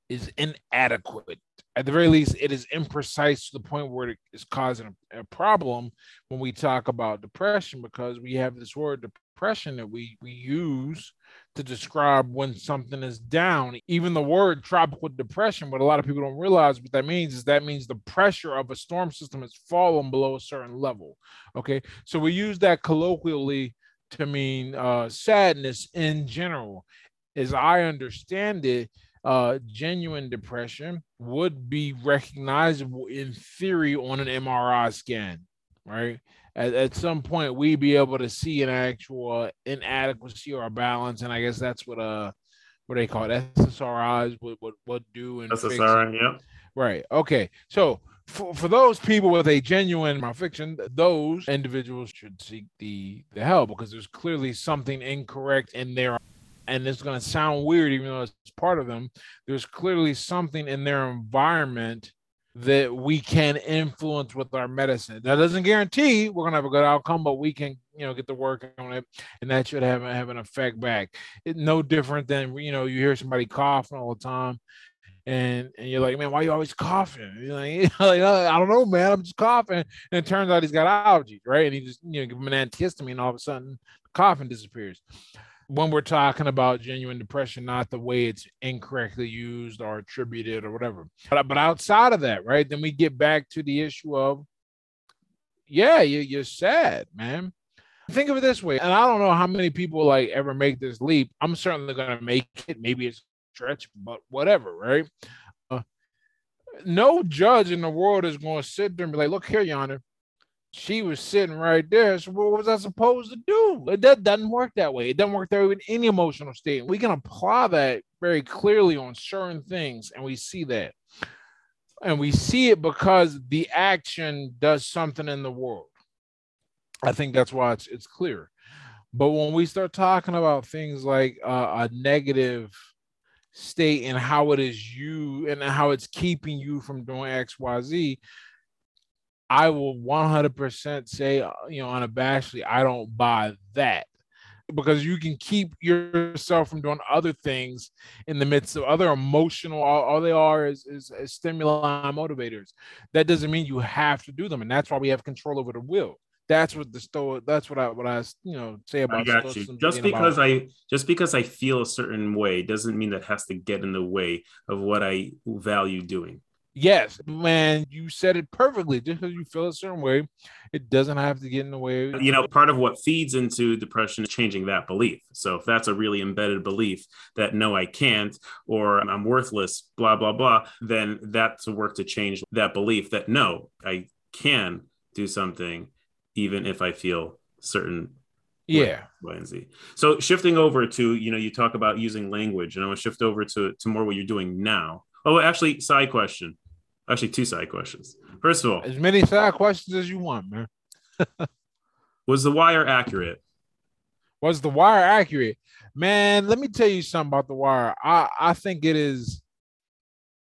is inadequate at the very least, it is imprecise to the point where it is causing a, a, problem when we talk about depression because we have this word depression that we, we use to describe when something is down. Even the word tropical depression, what a lot of people don't realize what that means is that means the pressure of a storm system has fallen below a certain level. Okay. So we use that colloquially to mean uh, sadness in general. As I understand it, uh, genuine depression would be recognizable in theory on an MRI scan, right? At, at some point, we'd be able to see an actual inadequacy or a balance, and I guess that's what uh what they call it SSRIs would would, would do and SSRI, yeah, right. Okay, so for, for those people with a genuine malfiction, those individuals should seek the the help because there's clearly something incorrect in their and it's going to sound weird, even though it's part of them. There's clearly something in their environment that we can influence with our medicine. That doesn't guarantee we're going to have a good outcome, but we can, you know, get to work on it, and that should have have an effect back. It's no different than you know you hear somebody coughing all the time. And, and you're like, man, why are you always coughing? You're like, like, I don't know, man. I'm just coughing. And it turns out he's got allergies, right? And he just, you know, give him an antihistamine, and all of a sudden, the coughing disappears when we're talking about genuine depression, not the way it's incorrectly used or attributed or whatever. But, but outside of that, right, then we get back to the issue of, yeah, you, you're sad, man. Think of it this way, and I don't know how many people like ever make this leap. I'm certainly gonna make it. Maybe it's stretch, but whatever, right? Uh, no judge in the world is going to sit there and be like, "Look here, yonder, she was sitting right there. So what was I supposed to do? It that doesn't work that way. It doesn't work that way with any emotional state. We can apply that very clearly on certain things, and we see that. And we see it because the action does something in the world. I think that's why it's it's clear. But when we start talking about things like uh, a negative state and how it is you and how it's keeping you from doing X, Y, Z, I will 100% say, uh, you know, unabashedly, I don't buy that because you can keep yourself from doing other things in the midst of other emotional all, all they are is, is, is, stimuli motivators that doesn't mean you have to do them and that's why we have control over the will that's what the stoic that's what i what i you know say about I got you. just because about. i just because i feel a certain way doesn't mean that has to get in the way of what i value doing Yes, man, you said it perfectly. Just because you feel a certain way, it doesn't have to get in the way. You know, part of what feeds into depression is changing that belief. So if that's a really embedded belief that no, I can't, or I'm worthless, blah, blah, blah, then that's a work to change that belief that no, I can do something even if I feel certain Yeah. Y and Z. So shifting over to, you know, you talk about using language, and I want to shift over to, to more what you're doing now. Oh, actually, side question. Actually, two side questions. First of all, As many side questions as you want, man. was the wire accurate? Was the wire accurate? Man, let me tell you something about the wire. I, I think it is.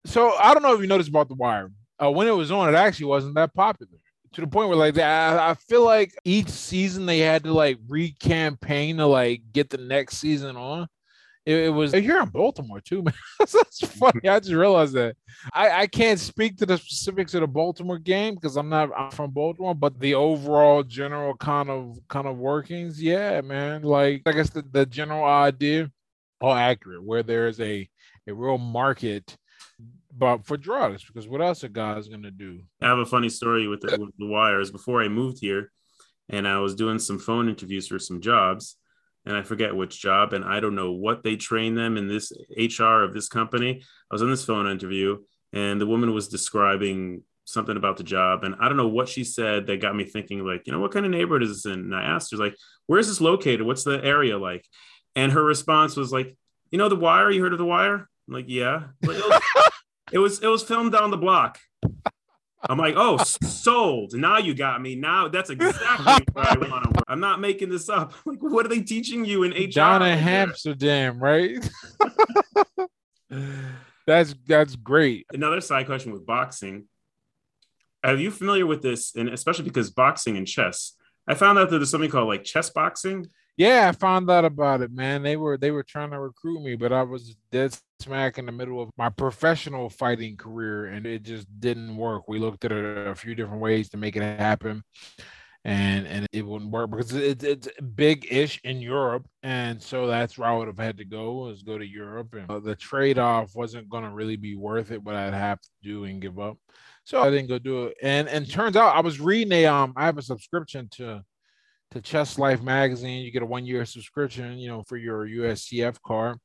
So I don't know if you noticed about the wire. Uh, when it was on, it actually wasn't that popular to the point where like I, I feel like each season they had to like re-campaign to like get the next season on. It, it was here in Baltimore too, man. That's funny. I just realized that. I, I can't speak to the specifics of the Baltimore game because I'm not I'm from Baltimore, but the overall general kind of kind of workings, yeah, man. Like I guess the, the general idea, all accurate, where there is a a real market but for drugs, because what else are guys gonna do? I have a funny story with the, with the wires. Before I moved here, and I was doing some phone interviews for some jobs, and I forget which job, and I don't know what they train them in this HR of this company. I was on this phone interview, and the woman was describing something about the job, and I don't know what she said that got me thinking, like, you know, what kind of neighborhood is this in? And I asked her, like, where is this located? What's the area like? And her response was like, you know, the wire. You heard of the wire? I'm like, yeah. Like, oh, it was it was filmed down the block. I'm like, oh, sold. Now you got me. Now that's exactly what I want to work. I'm not making this up. Like, what are they teaching you in HR? Down in Amsterdam, right? that's that's great. Another side question with boxing. Are you familiar with this? And especially because boxing and chess, I found out that there's something called like chess boxing. Yeah, I found out about it, man. They were they were trying to recruit me, but I was dead smack in the middle of my professional fighting career, and it just didn't work. We looked at it a few different ways to make it happen, and and it wouldn't work because it, it's big-ish in Europe, and so that's where I would have had to go was go to Europe, and uh, the trade-off wasn't going to really be worth it. What I'd have to do and give up, so I didn't go do it. And and turns out I was reading a um I have a subscription to to Chess Life magazine. You get a one year subscription, you know, for your USCF card.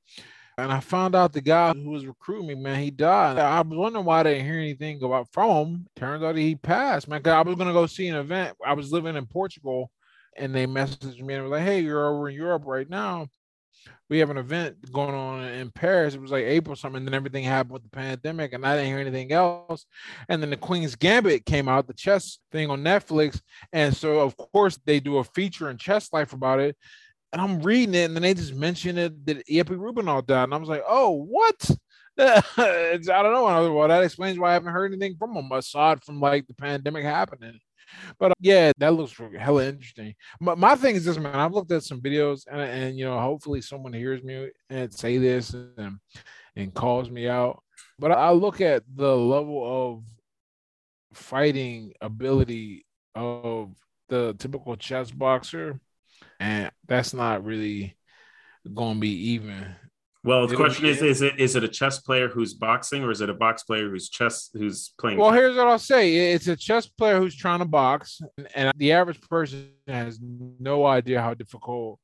And I found out the guy who was recruiting me, man, he died. I was wondering why I didn't hear anything about from him. Turns out he passed, man. I was gonna go see an event. I was living in Portugal, and they messaged me and were like, "Hey, you're over in Europe right now we have an event going on in Paris. It was like April something, and then everything happened with the pandemic, and I didn't hear anything else. And then the Queen's Gambit came out, the chess thing on Netflix, and so of course they do a feature in Chess Life about it. And I'm reading it, and then they just mentioned it that Iepe Rubingh died, and I was like, oh, what? I don't know. Well, that explains why I haven't heard anything from him aside from like the pandemic happening. But uh, yeah, that looks hella interesting. My, my thing is this, man. I've looked at some videos, and, and you know, hopefully someone hears me and say this and and calls me out. But I look at the level of fighting ability of the typical chess boxer, and that's not really going to be even. Well, the question is: Is it is it a chess player who's boxing, or is it a box player who's chess who's playing? Well, chess? here's what I'll say: It's a chess player who's trying to box, and the average person has no idea how difficult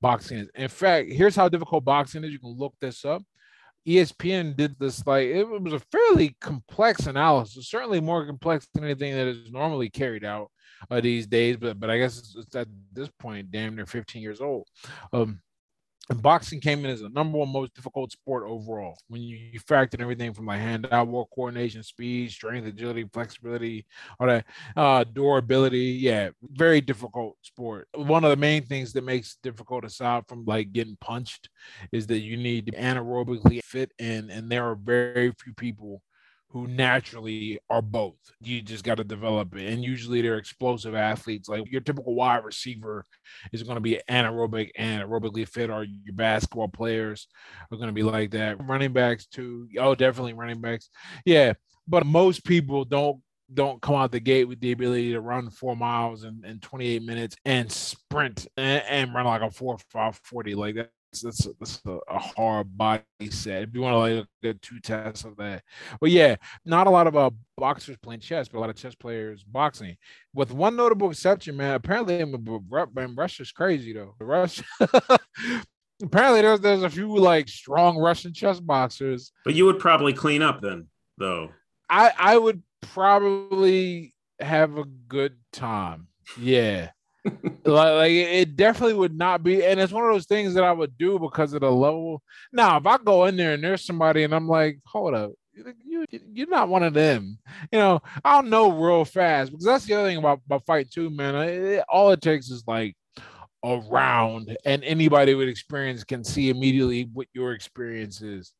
boxing is. In fact, here's how difficult boxing is. You can look this up. ESPN did this like it was a fairly complex analysis, certainly more complex than anything that is normally carried out uh, these days. But but I guess it's, it's at this point, damn near 15 years old. Um, and boxing came in as the number one most difficult sport overall. When you, you factor everything from like hand eye war coordination speed strength agility flexibility all that uh durability yeah very difficult sport. One of the main things that makes it difficult aside from like getting punched is that you need to anaerobically fit in and there are very few people who naturally are both. You just got to develop it. And usually they're explosive athletes. Like your typical wide receiver is going to be anaerobic and aerobically fit, or your basketball players are going to be like that. Running backs, too. Oh, definitely running backs. Yeah. But most people don't don't come out the gate with the ability to run four miles in, in 28 minutes and sprint and, and run like a four five forty like that that's, that's a, a, hard body set. If you want to like get two tests of that, but yeah, not a lot of uh, boxers playing chess, but a lot of chess players boxing. With one notable exception, man. Apparently, man, Russia's crazy though. Russia. apparently, there's there's a few like strong Russian chess boxers. But you would probably clean up then, though. I I would probably have a good time. Yeah. like, it definitely would not be, and it's one of those things that I would do because of the level. Now, if I go in there and there's somebody and I'm like, hold up, you you're not one of them. You know, I'll know real fast because that's the other thing about, about fight too, man. It, all it takes is like a round, and anybody with experience can see immediately what your experience is.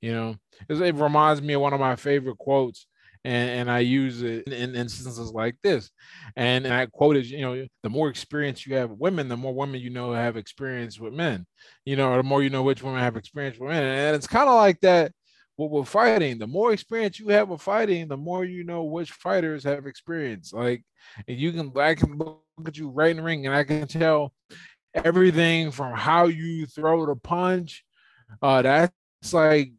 You know, it reminds me of one of my favorite quotes and, and I use it in instances like this. And, and I quoted, you know, the more experience you have with women, the more women you know have experience with men, you know, or the more you know which women have experience with men. And it's kind of like that what we're fighting. The more experience you have with fighting, the more you know which fighters have experience. Like, and you can, I can look at you right in the ring and I can tell everything from how you throw the punch. Uh, that's like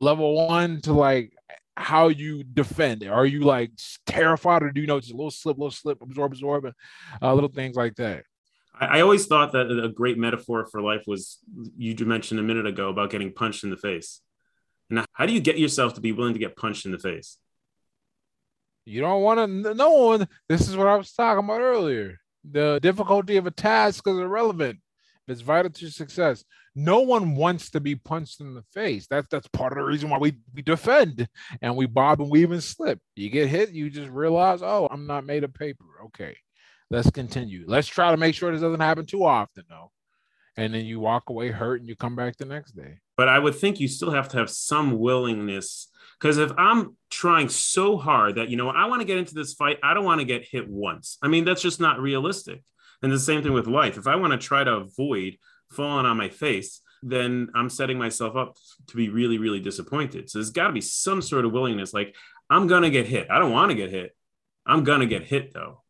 level one to like how you defend. It. Are you like terrified, or do you know just a little slip, little slip, absorb, absorb, uh, little things like that? I, I always thought that a great metaphor for life was you mentioned a minute ago about getting punched in the face. Now, how do you get yourself to be willing to get punched in the face? You don't want to. know one. This is what I was talking about earlier. The difficulty of a task is irrelevant. It's vital to success no one wants to be punched in the face. That's that's part of the reason why we, we defend and we bob and weave and slip. You get hit, you just realize, oh, I'm not made of paper. Okay, let's continue. Let's try to make sure this doesn't happen too often, though. And then you walk away hurt and you come back the next day. But I would think you still have to have some willingness because if I'm trying so hard that, you know, I want to get into this fight, I don't want to get hit once. I mean, that's just not realistic. And the same thing with life. If I want to try to avoid falling on my face, then I'm setting myself up to be really, really disappointed. So there's got to be some sort of willingness. Like, I'm going to get hit. I don't want to get hit. I'm going to get hit, though.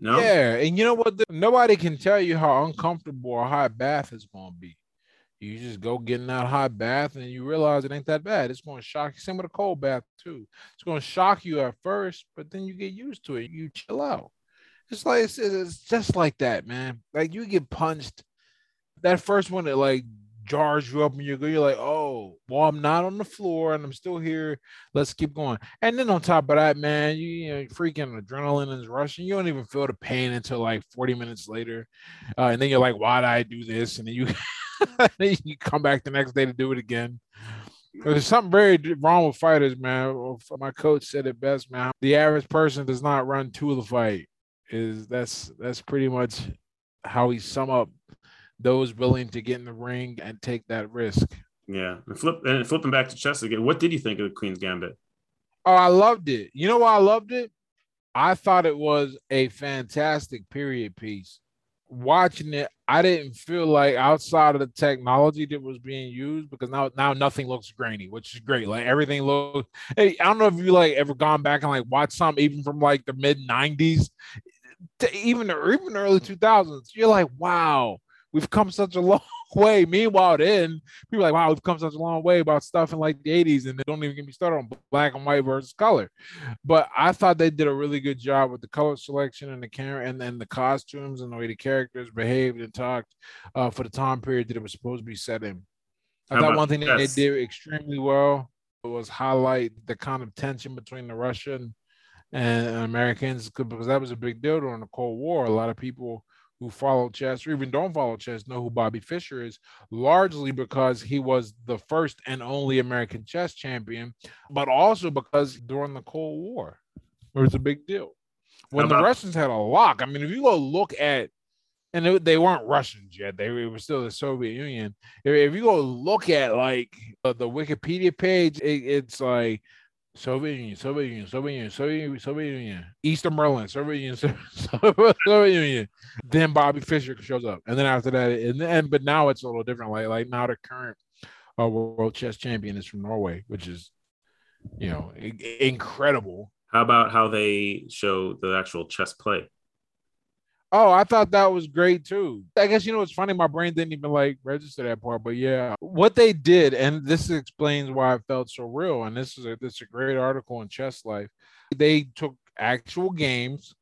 No. Yeah. And you know what? Nobody can tell you how uncomfortable a hot bath is going to be. You just go get in that hot bath and you realize it ain't that bad. It's going to shock you. Same with a cold bath, too. It's going to shock you at first, but then you get used to it. You chill out. It's like, it's, it's just like that, man. Like you get punched that first one that like jars you up and you're you're like, oh, well, I'm not on the floor and I'm still here. Let's keep going. And then on top of that, man, you, you know, freaking adrenaline is rushing. You don't even feel the pain until like 40 minutes later. Uh, and then you're like, why did I do this? And then you then you come back the next day to do it again. There's something very wrong with fighters, man. My coach said it best, man. The average person does not run to the fight. Is that's that's pretty much how he sum up those willing to get in the ring and take that risk. Yeah, and flip and flipping back to chess again. What did you think of the Queen's Gambit? Oh, I loved it. You know why I loved it? I thought it was a fantastic period piece. Watching it, I didn't feel like outside of the technology that was being used because now now nothing looks grainy, which is great. Like everything looks. Hey, I don't know if you like ever gone back and like watch some even from like the mid '90s to even the even the early 2000s. You're like, wow, we've come such a long way. Meanwhile, then people like, wow, we've come such a long way about stuff in like the 80s, and they don't even get me started on black and white versus color. But I thought they did a really good job with the color selection and the camera and then the costumes and the way the characters behaved and talked uh, for the time period that it was supposed to be set in. I thought one thing that they did extremely well was highlight the kind of tension between the Russian and Americans because that was a big deal during the Cold War. A lot of people who follow chess or even don't follow chess know who Bobby Fischer is, largely because he was the first and only American chess champion, but also because during the Cold War, it was a big deal. When the Russians had a lock, I mean, if you go look at, and it, they weren't Russians yet, they were still the Soviet Union. If, if you go look at like uh, the Wikipedia page, it, it's like Soviet Union, Soviet Union, Soviet Union, Soviet Union, Soviet Union, Eastern Berlin, Soviet Union, Soviet Union. Then Bobby Fischer shows up, and then after that, and then but now it's a little different. Like like now the current uh, world chess champion is from Norway, which is you know incredible. How about how they show the actual chess play? Oh, I thought that was great too. I guess you know it's funny, my brain didn't even like register that part, but yeah, what they did, and this explains why it felt so real. And this is a this is a great article in Chess Life. They took actual games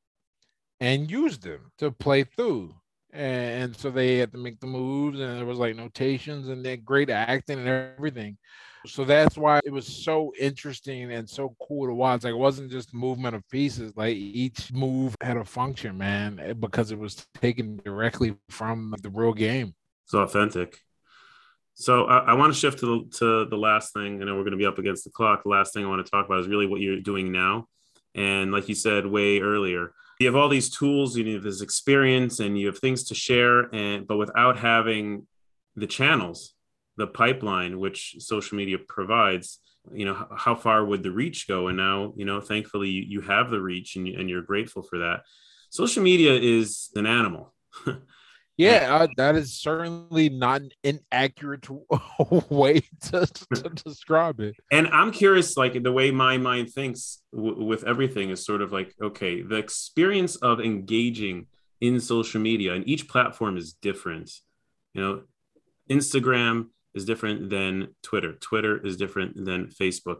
and used them to play through. And, so they had to make the moves, and there was like notations and then great acting and everything. So that's why it was so interesting and so cool to watch. Like it wasn't just movement of pieces. Like each move had a function, man, eh, because it was taken directly from the real game. It's authentic. So I, I want to shift to the, to the last thing. I know we're going to be up against the clock. The last thing I want to talk about is really what you're doing now. And like you said way earlier, you have all these tools, you have this experience, and you have things to share, and but without having the channels, the pipeline which social media provides, you know, how far would the reach go? And now, you know, thankfully you, have the reach, and, and you're grateful for that. Social media is an animal. Yeah, uh, that is certainly not an inaccurate way to, to, describe it. And I'm curious, like the way my mind thinks w- with everything is sort of like, okay, the experience of engaging in social media and each platform is different. You know, Instagram is different than Twitter. Twitter is different than Facebook.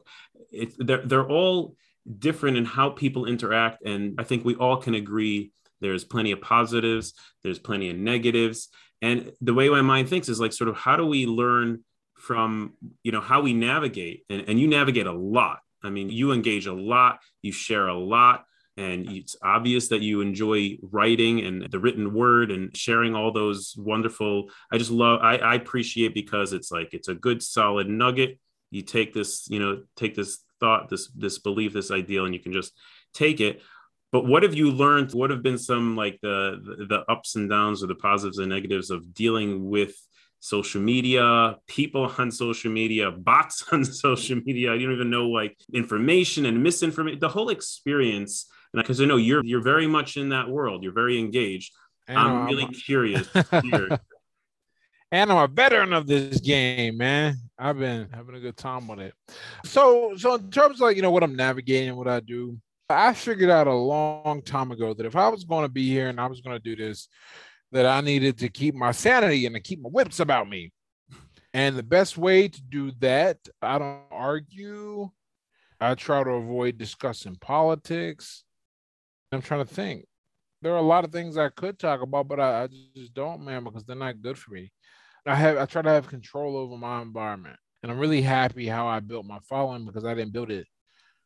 It, they're, they're all different in how people interact. And I think we all can agree there's plenty of positives, there's plenty of negatives. And the way my mind thinks is like sort of how do we learn from, you know, how we navigate? And, and you navigate a lot. I mean, you engage a lot, you share a lot, and it's obvious that you enjoy writing and the written word and sharing all those wonderful i just love I, I, appreciate because it's like it's a good solid nugget. You take this you know take this thought this this belief this ideal and you can just take it. But what have you learned? What have been some like the the ups and downs or the positives and negatives of dealing with social media people on social media bots on social media? You don't even know like information and misinformation the whole experience and because i know you're you're very much in that world you're very engaged i'm really I'm, curious and i'm a veteran of this game man i've been having a good time with it so so in terms of like you know what i'm navigating what i do I figured out a long time ago that if I was going to be here and I was going to do this, that I needed to keep my sanity and to keep my wits about me. And the best way to do that, I don't argue. I try to avoid discussing politics. I'm trying to think. There are a lot of things I could talk about, but I, I just don't, man, because they're not good for me. I have I try to have control over my environment. And I'm really happy how I built my following because I didn't build it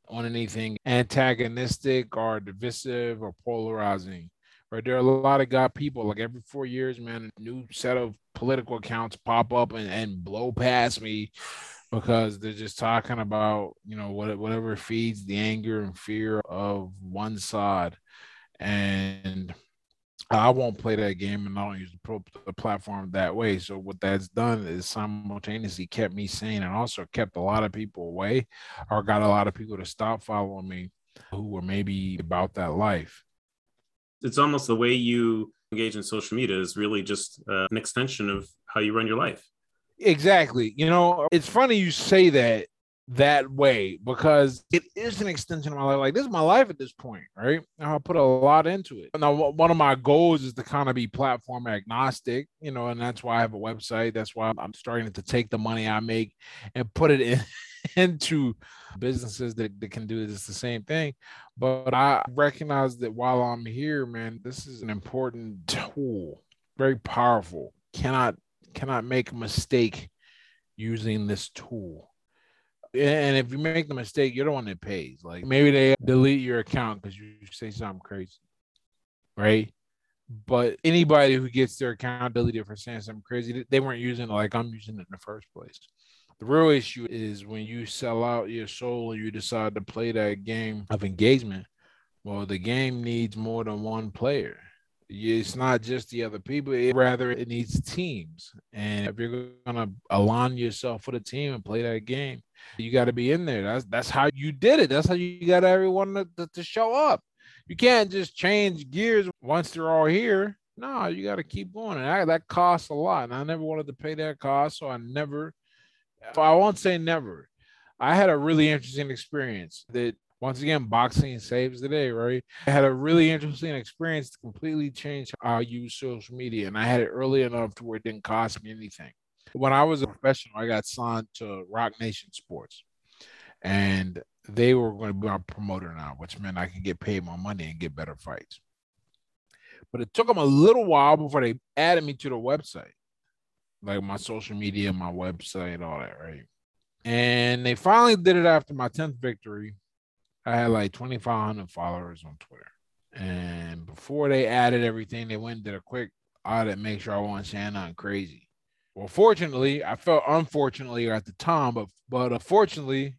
on anything antagonistic or divisive or polarizing. Right, there are a lot of God people. Like every four years, man, a new set of political accounts pop up and, and blow past me because they're just talking about you know what, whatever feeds the anger and fear of one side, and I won't play that game and I don't use the platform that way. So what that's done is simultaneously kept me sane and also kept a lot of people away or got a lot of people to stop following me who were maybe about that life. It's almost the way you engage in social media is really just uh, an extension of how you run your life. Exactly. You know, it's funny you say that that way because it is an extension of my life. Like this is my life at this point, right? I put a lot into it. Now, one of my goals is to kind of be platform agnostic, you know, and that's why I have a website. That's why I'm starting to take the money I make and put it in into businesses that, that can do this the same thing. But I recognize that while I'm here, man, this is an important tool, very powerful. Cannot cannot make a mistake using this tool and if you make the mistake, you're the one that pays. Like maybe they delete your account because you say something crazy, right? But anybody who gets their account deleted for saying something crazy, they weren't using it like I'm using it in the first place. The real issue is when you sell out your soul and you decide to play that game of engagement. Well, the game needs more than one player it's not just the other people it, rather it needs teams. And if you're going to align yourself with a team and play that game you got to be in there. That's that's how you did it. That's how you got everyone to, to, to show up. You can't just change gears once they're all here. No you got to keep going. And I, that costs a lot. And i never wanted to pay that cost so i never i won't say never. I had a really interesting experience that once again, boxing saves the day, right? I had a really interesting experience to completely change how I use social media. And I had it early enough to where it didn't cost me anything. When I was a professional, I got signed to Roc Nation Sports. And they were going to be my promoter now, which meant I could get paid more money and get better fights. But it took them a little while before they added me to the website, like my social media, my website, all that, right? And they finally did it after my 10th victory. I had like 2,500 followers on Twitter. And before they added everything, they went and did a quick audit, make sure I wasn't saying nothing crazy. Well, fortunately, I felt unfortunately at the time, but but unfortunately,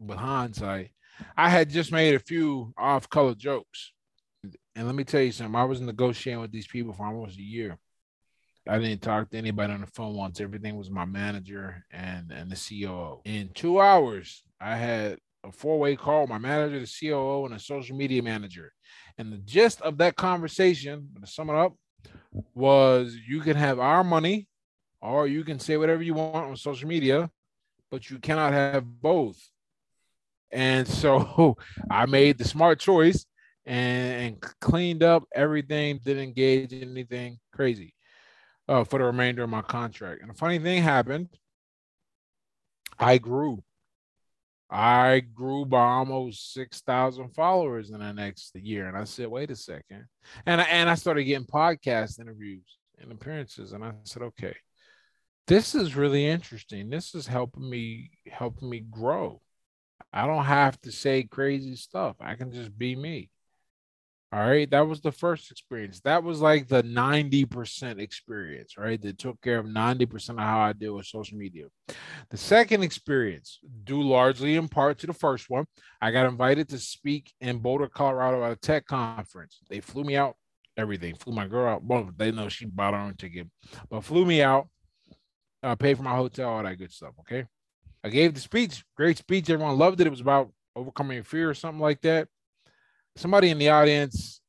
with hindsight, I had just made a few off-color jokes. And let me tell you something, I was negotiating with these people for almost a year. I didn't talk to anybody on the phone once. Everything was my manager and, and the COO. In two hours, I had a four-way call with my manager, the COO, and a social media manager. And the gist of that conversation, to sum it up, was you can have our money or you can say whatever you want on social media, but you cannot have both. And so I made the smart choice and, and cleaned up everything, didn't engage in anything crazy uh, for the remainder of my contract. And a funny thing happened. I grew. I grew by almost 6,000 followers in the next year. And I said, wait a second. And I, and I started getting podcast interviews and appearances. And I said, okay, this is really interesting. This is helping me, helping me grow. I don't have to say crazy stuff. I can just be me. All right. That was the first experience. That was like the 90% experience, right? That took care of 90% of how I deal with social media. The second experience, due largely in part to the first one, I got invited to speak in Boulder, Colorado at a tech conference. They flew me out, everything. Flew my girl out. Well, they know she bought her own ticket, but flew me out, uh, paid for my hotel, all that good stuff. Okay. I gave the speech, great speech. Everyone loved it. It was about overcoming fear or something like that somebody in the audience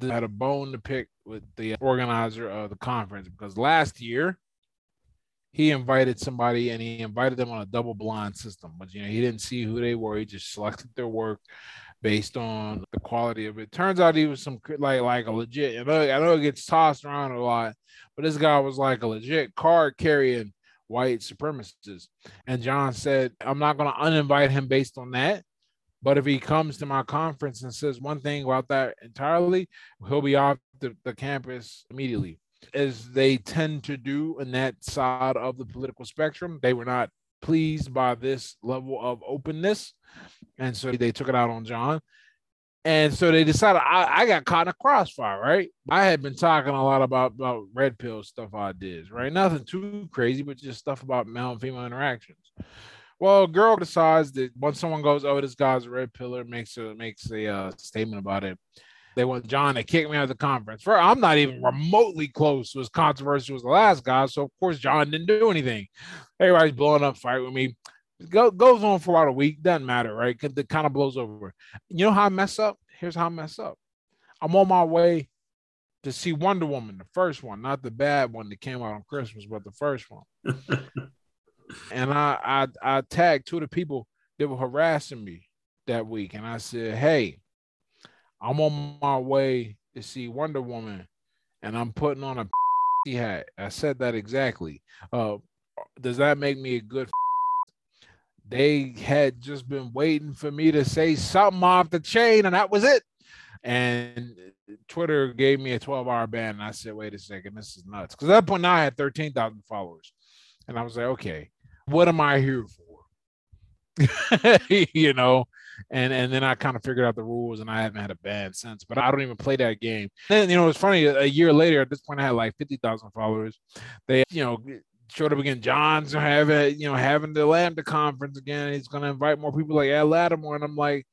had a bone to pick with the organizer of the conference because last year he invited somebody and he invited them on a double blind system, but you know he didn't see who they were. He just selected their work based on the quality of it. Turns out he was some like like a legit. I know, I know it gets tossed around a lot, but this guy was like a legit card carrying white supremacist. And John said, "I'm not going to uninvite him based on that." But if he comes to my conference and says one thing about that entirely, he'll be off the, the campus immediately. As they tend to do in that side of the political spectrum, they were not pleased by this level of openness. And so they took it out on John. And so they decided I, I, got caught in a crossfire, right? I had been talking a lot about, about red pill stuff I did, right? Nothing too crazy, but just stuff about male and female interactions. Well, girl decides that once someone goes, "Oh, this guy's a red pillar," makes a makes a uh, statement about it. They want John to kick me out of the conference. For I'm not even remotely close to as controversial as the last guy, so of course John didn't do anything. Everybody's blowing up, fight with me. Go, goes on for about a week. Doesn't matter, right? Because it kind of blows over. You know how I mess up? Here's how I mess up. I'm on my way to see Wonder Woman, the first one, not the bad one that came out on Christmas, but the first one. and I, I I tagged two of the people that were harassing me that week, and I said, "Hey, I'm on my way to see Wonder Woman, and I'm putting on a hat." I said that exactly. Uh, does that make me a good? They had just been waiting for me to say something off the chain, and that was it. And Twitter gave me a 12 hour ban. And I said, wait a second, this is nuts. Because at that point now I had 13,000 followers. And I was like, okay, what am I here for? you know, and and then I kind of figured out the rules, and I haven't had a ban since. But I don't even play that game. Then you know, it's funny. A year later, at this point, I had like fifty thousand followers. They, you know, showed up again. John's having you know having the Lambda conference again. He's going to invite more people like Ed Latimore, and I'm like,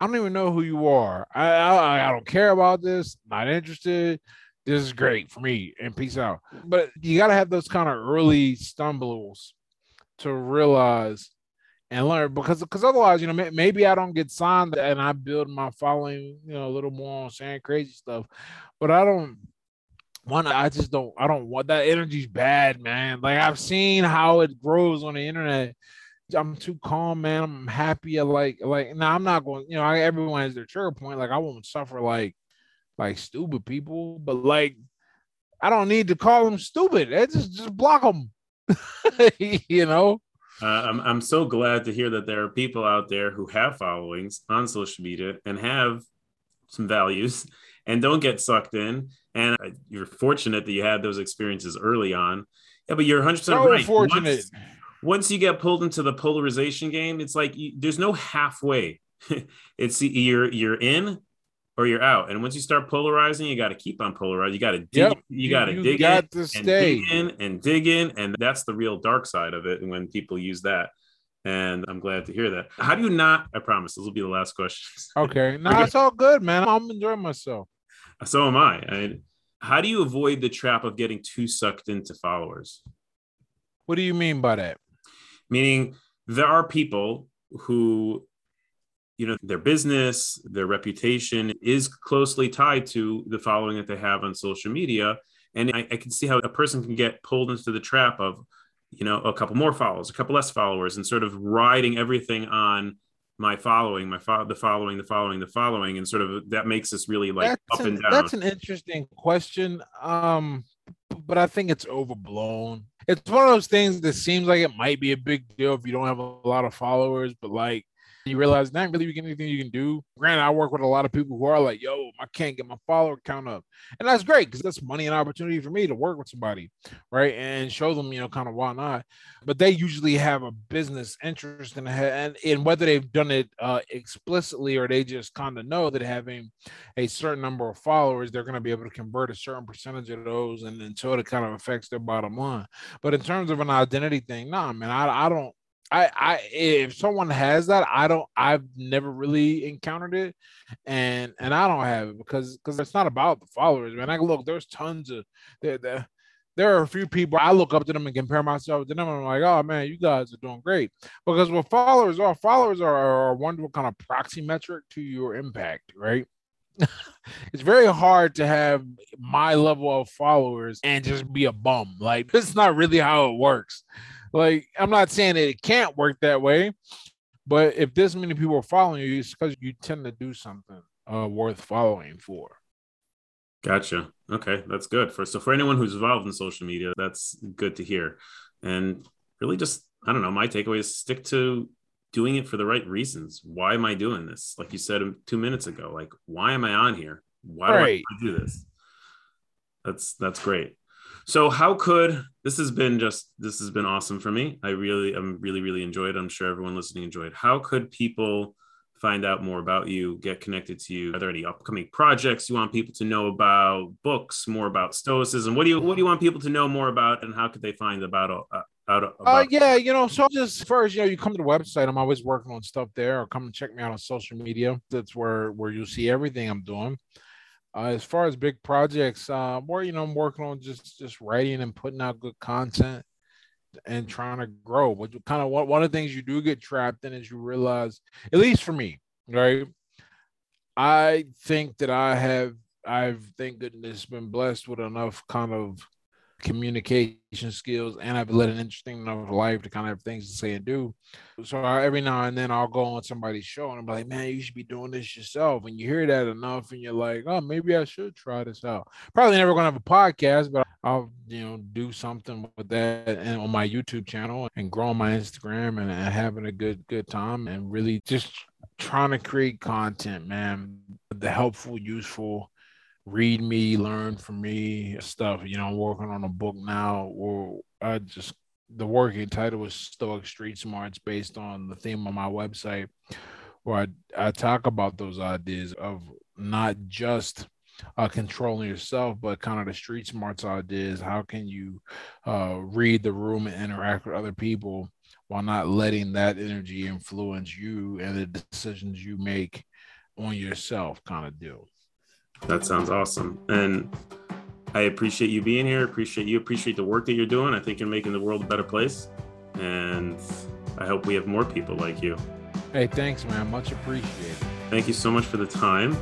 I don't even know who you are. I, I I don't care about this. Not interested. This is great for me, and peace out. But you got to have those kind of early stumbles to realize and learn because because otherwise, you know, maybe I don't get signed and I build my following, you know, a little more on saying crazy stuff, but I don't one. I just don't. I don't want that energy's bad, man. Like I've seen how it grows on the internet. I'm too calm, man. I'm happy. Like like now. I'm not going. You know, I, everyone has their trigger point. Like I won't suffer like like stupid people, but like I don't need to call them stupid. I just just block them. you know. Uh, I'm I'm so glad to hear that there are people out there who have followings on social media and have some values and don't get sucked in. And uh, you're fortunate that you had those experiences early on. Yeah, but you're 100 percent right. Fortunate. Once, once you get pulled into the polarization game, it's like you, there's no halfway. it's you're you're in or you're out. And once you start polarizing, you got to keep on polarizing. You got to dig. Yep. You, got to dig got in to and dig in and dig in, and that's the real dark side of it. And when people use that, and I'm glad to hear that. How do you not? I promise this will be the last question. Okay, no, it's all good, man. I'm enjoying myself. So am I. I. How do you avoid the trap of getting too sucked into followers? What do you mean by that? Meaning, there are people who you know their business their reputation is closely tied to the following that they have on social media. And I, I, can see how a person can get pulled into the trap of you know a couple more followers a couple less followers and sort of riding everything on my following my fo- the following the following the following and sort of that makes us really like that's up an, and down. that's an interesting question. Um but i think it's overblown. It's one of those things that seems like it might be a big deal if you don't have a lot of followers but like you realize not really anything you can do. Granted, I work with a lot of people who are like, yo, I can't get my follower count up. And that's great because that's money and opportunity for me to work with somebody, right? And show them, you know, kind of why not. But they usually have a business interest in and whether they've done it uh, explicitly or they just kind of know that having a certain number of followers, they're going to be able to convert a certain percentage of those. And until it kind of affects their bottom line. But in terms of an identity thing, nah, man, I, I don't I, I if someone has that, I don't I've never really encountered it and and I don't have it because because it's not about the followers, man. I look, there's tons of there, there there are a few people I look up to them and compare myself to them. I'm like, oh man, you guys are doing great. Because what followers are, followers are, are a wonderful kind of proxy metric to your impact, right? it's very hard to have my level of followers and just be a bum. Like, it's not really how it works. Like, I'm not saying that it can't work that way, but if this many people are following you, it's because you tend to do something uh, worth following for. Gotcha. Okay, that's good. For so for anyone who's involved in social media, that's good to hear. And really, just I don't know. My takeaway is stick to doing it for the right reasons. Why am I doing this? Like you said two minutes ago. Like, why am I on here? Why right. do I do this? That's that's great. So how could this has been just this has been awesome for me. I really I'm really really enjoyed. I'm sure everyone listening enjoyed. How could people find out more about you, get connected to you? Are there any upcoming projects you want people to know about? Books, more about stoicism. What do you what do you want people to know more about, and how could they find about uh, out? Uh, about- yeah, you know, so just first, you know, you come to the website. I'm always working on stuff there, or come and check me out on social media. That's where where you'll see everything I'm doing. Uh, as far as big projects, uh, more you know, I'm working on just just writing and putting out good content and trying to grow. But kind of one, one of the things you do get trapped in is you realize, at least for me, right? I think that I have, I've thank goodness been blessed with enough kind of communication skills and I've led an interesting enough life to kind of have things to say and do. So I, every now and then I'll go on somebody's show and I'm like, man, you should be doing this yourself. And you hear that enough and you're like, oh, maybe I should try this out. Probably never gonna have a podcast, but I'll you know do something with that and on my YouTube channel and grow on my Instagram and, and having a good good time and really just trying to create content, man. The helpful, useful read me, learn from me stuff. You know, I'm working on a book now where I just the working title is Stoic Street Smarts based on the theme of my website, where I, I talk about those ideas of not just uh, controlling yourself, but kind of the street smarts ideas. How can you uh, read the room and interact with other people while not letting that energy influence you and the decisions you make on yourself, kind of deal. That sounds awesome. And I appreciate you being here. Appreciate you. Appreciate the work that you're doing. I think you're making the world a better place. And I hope we have more people like you. Hey, thanks, man. Much appreciated. Thank you so much for the time.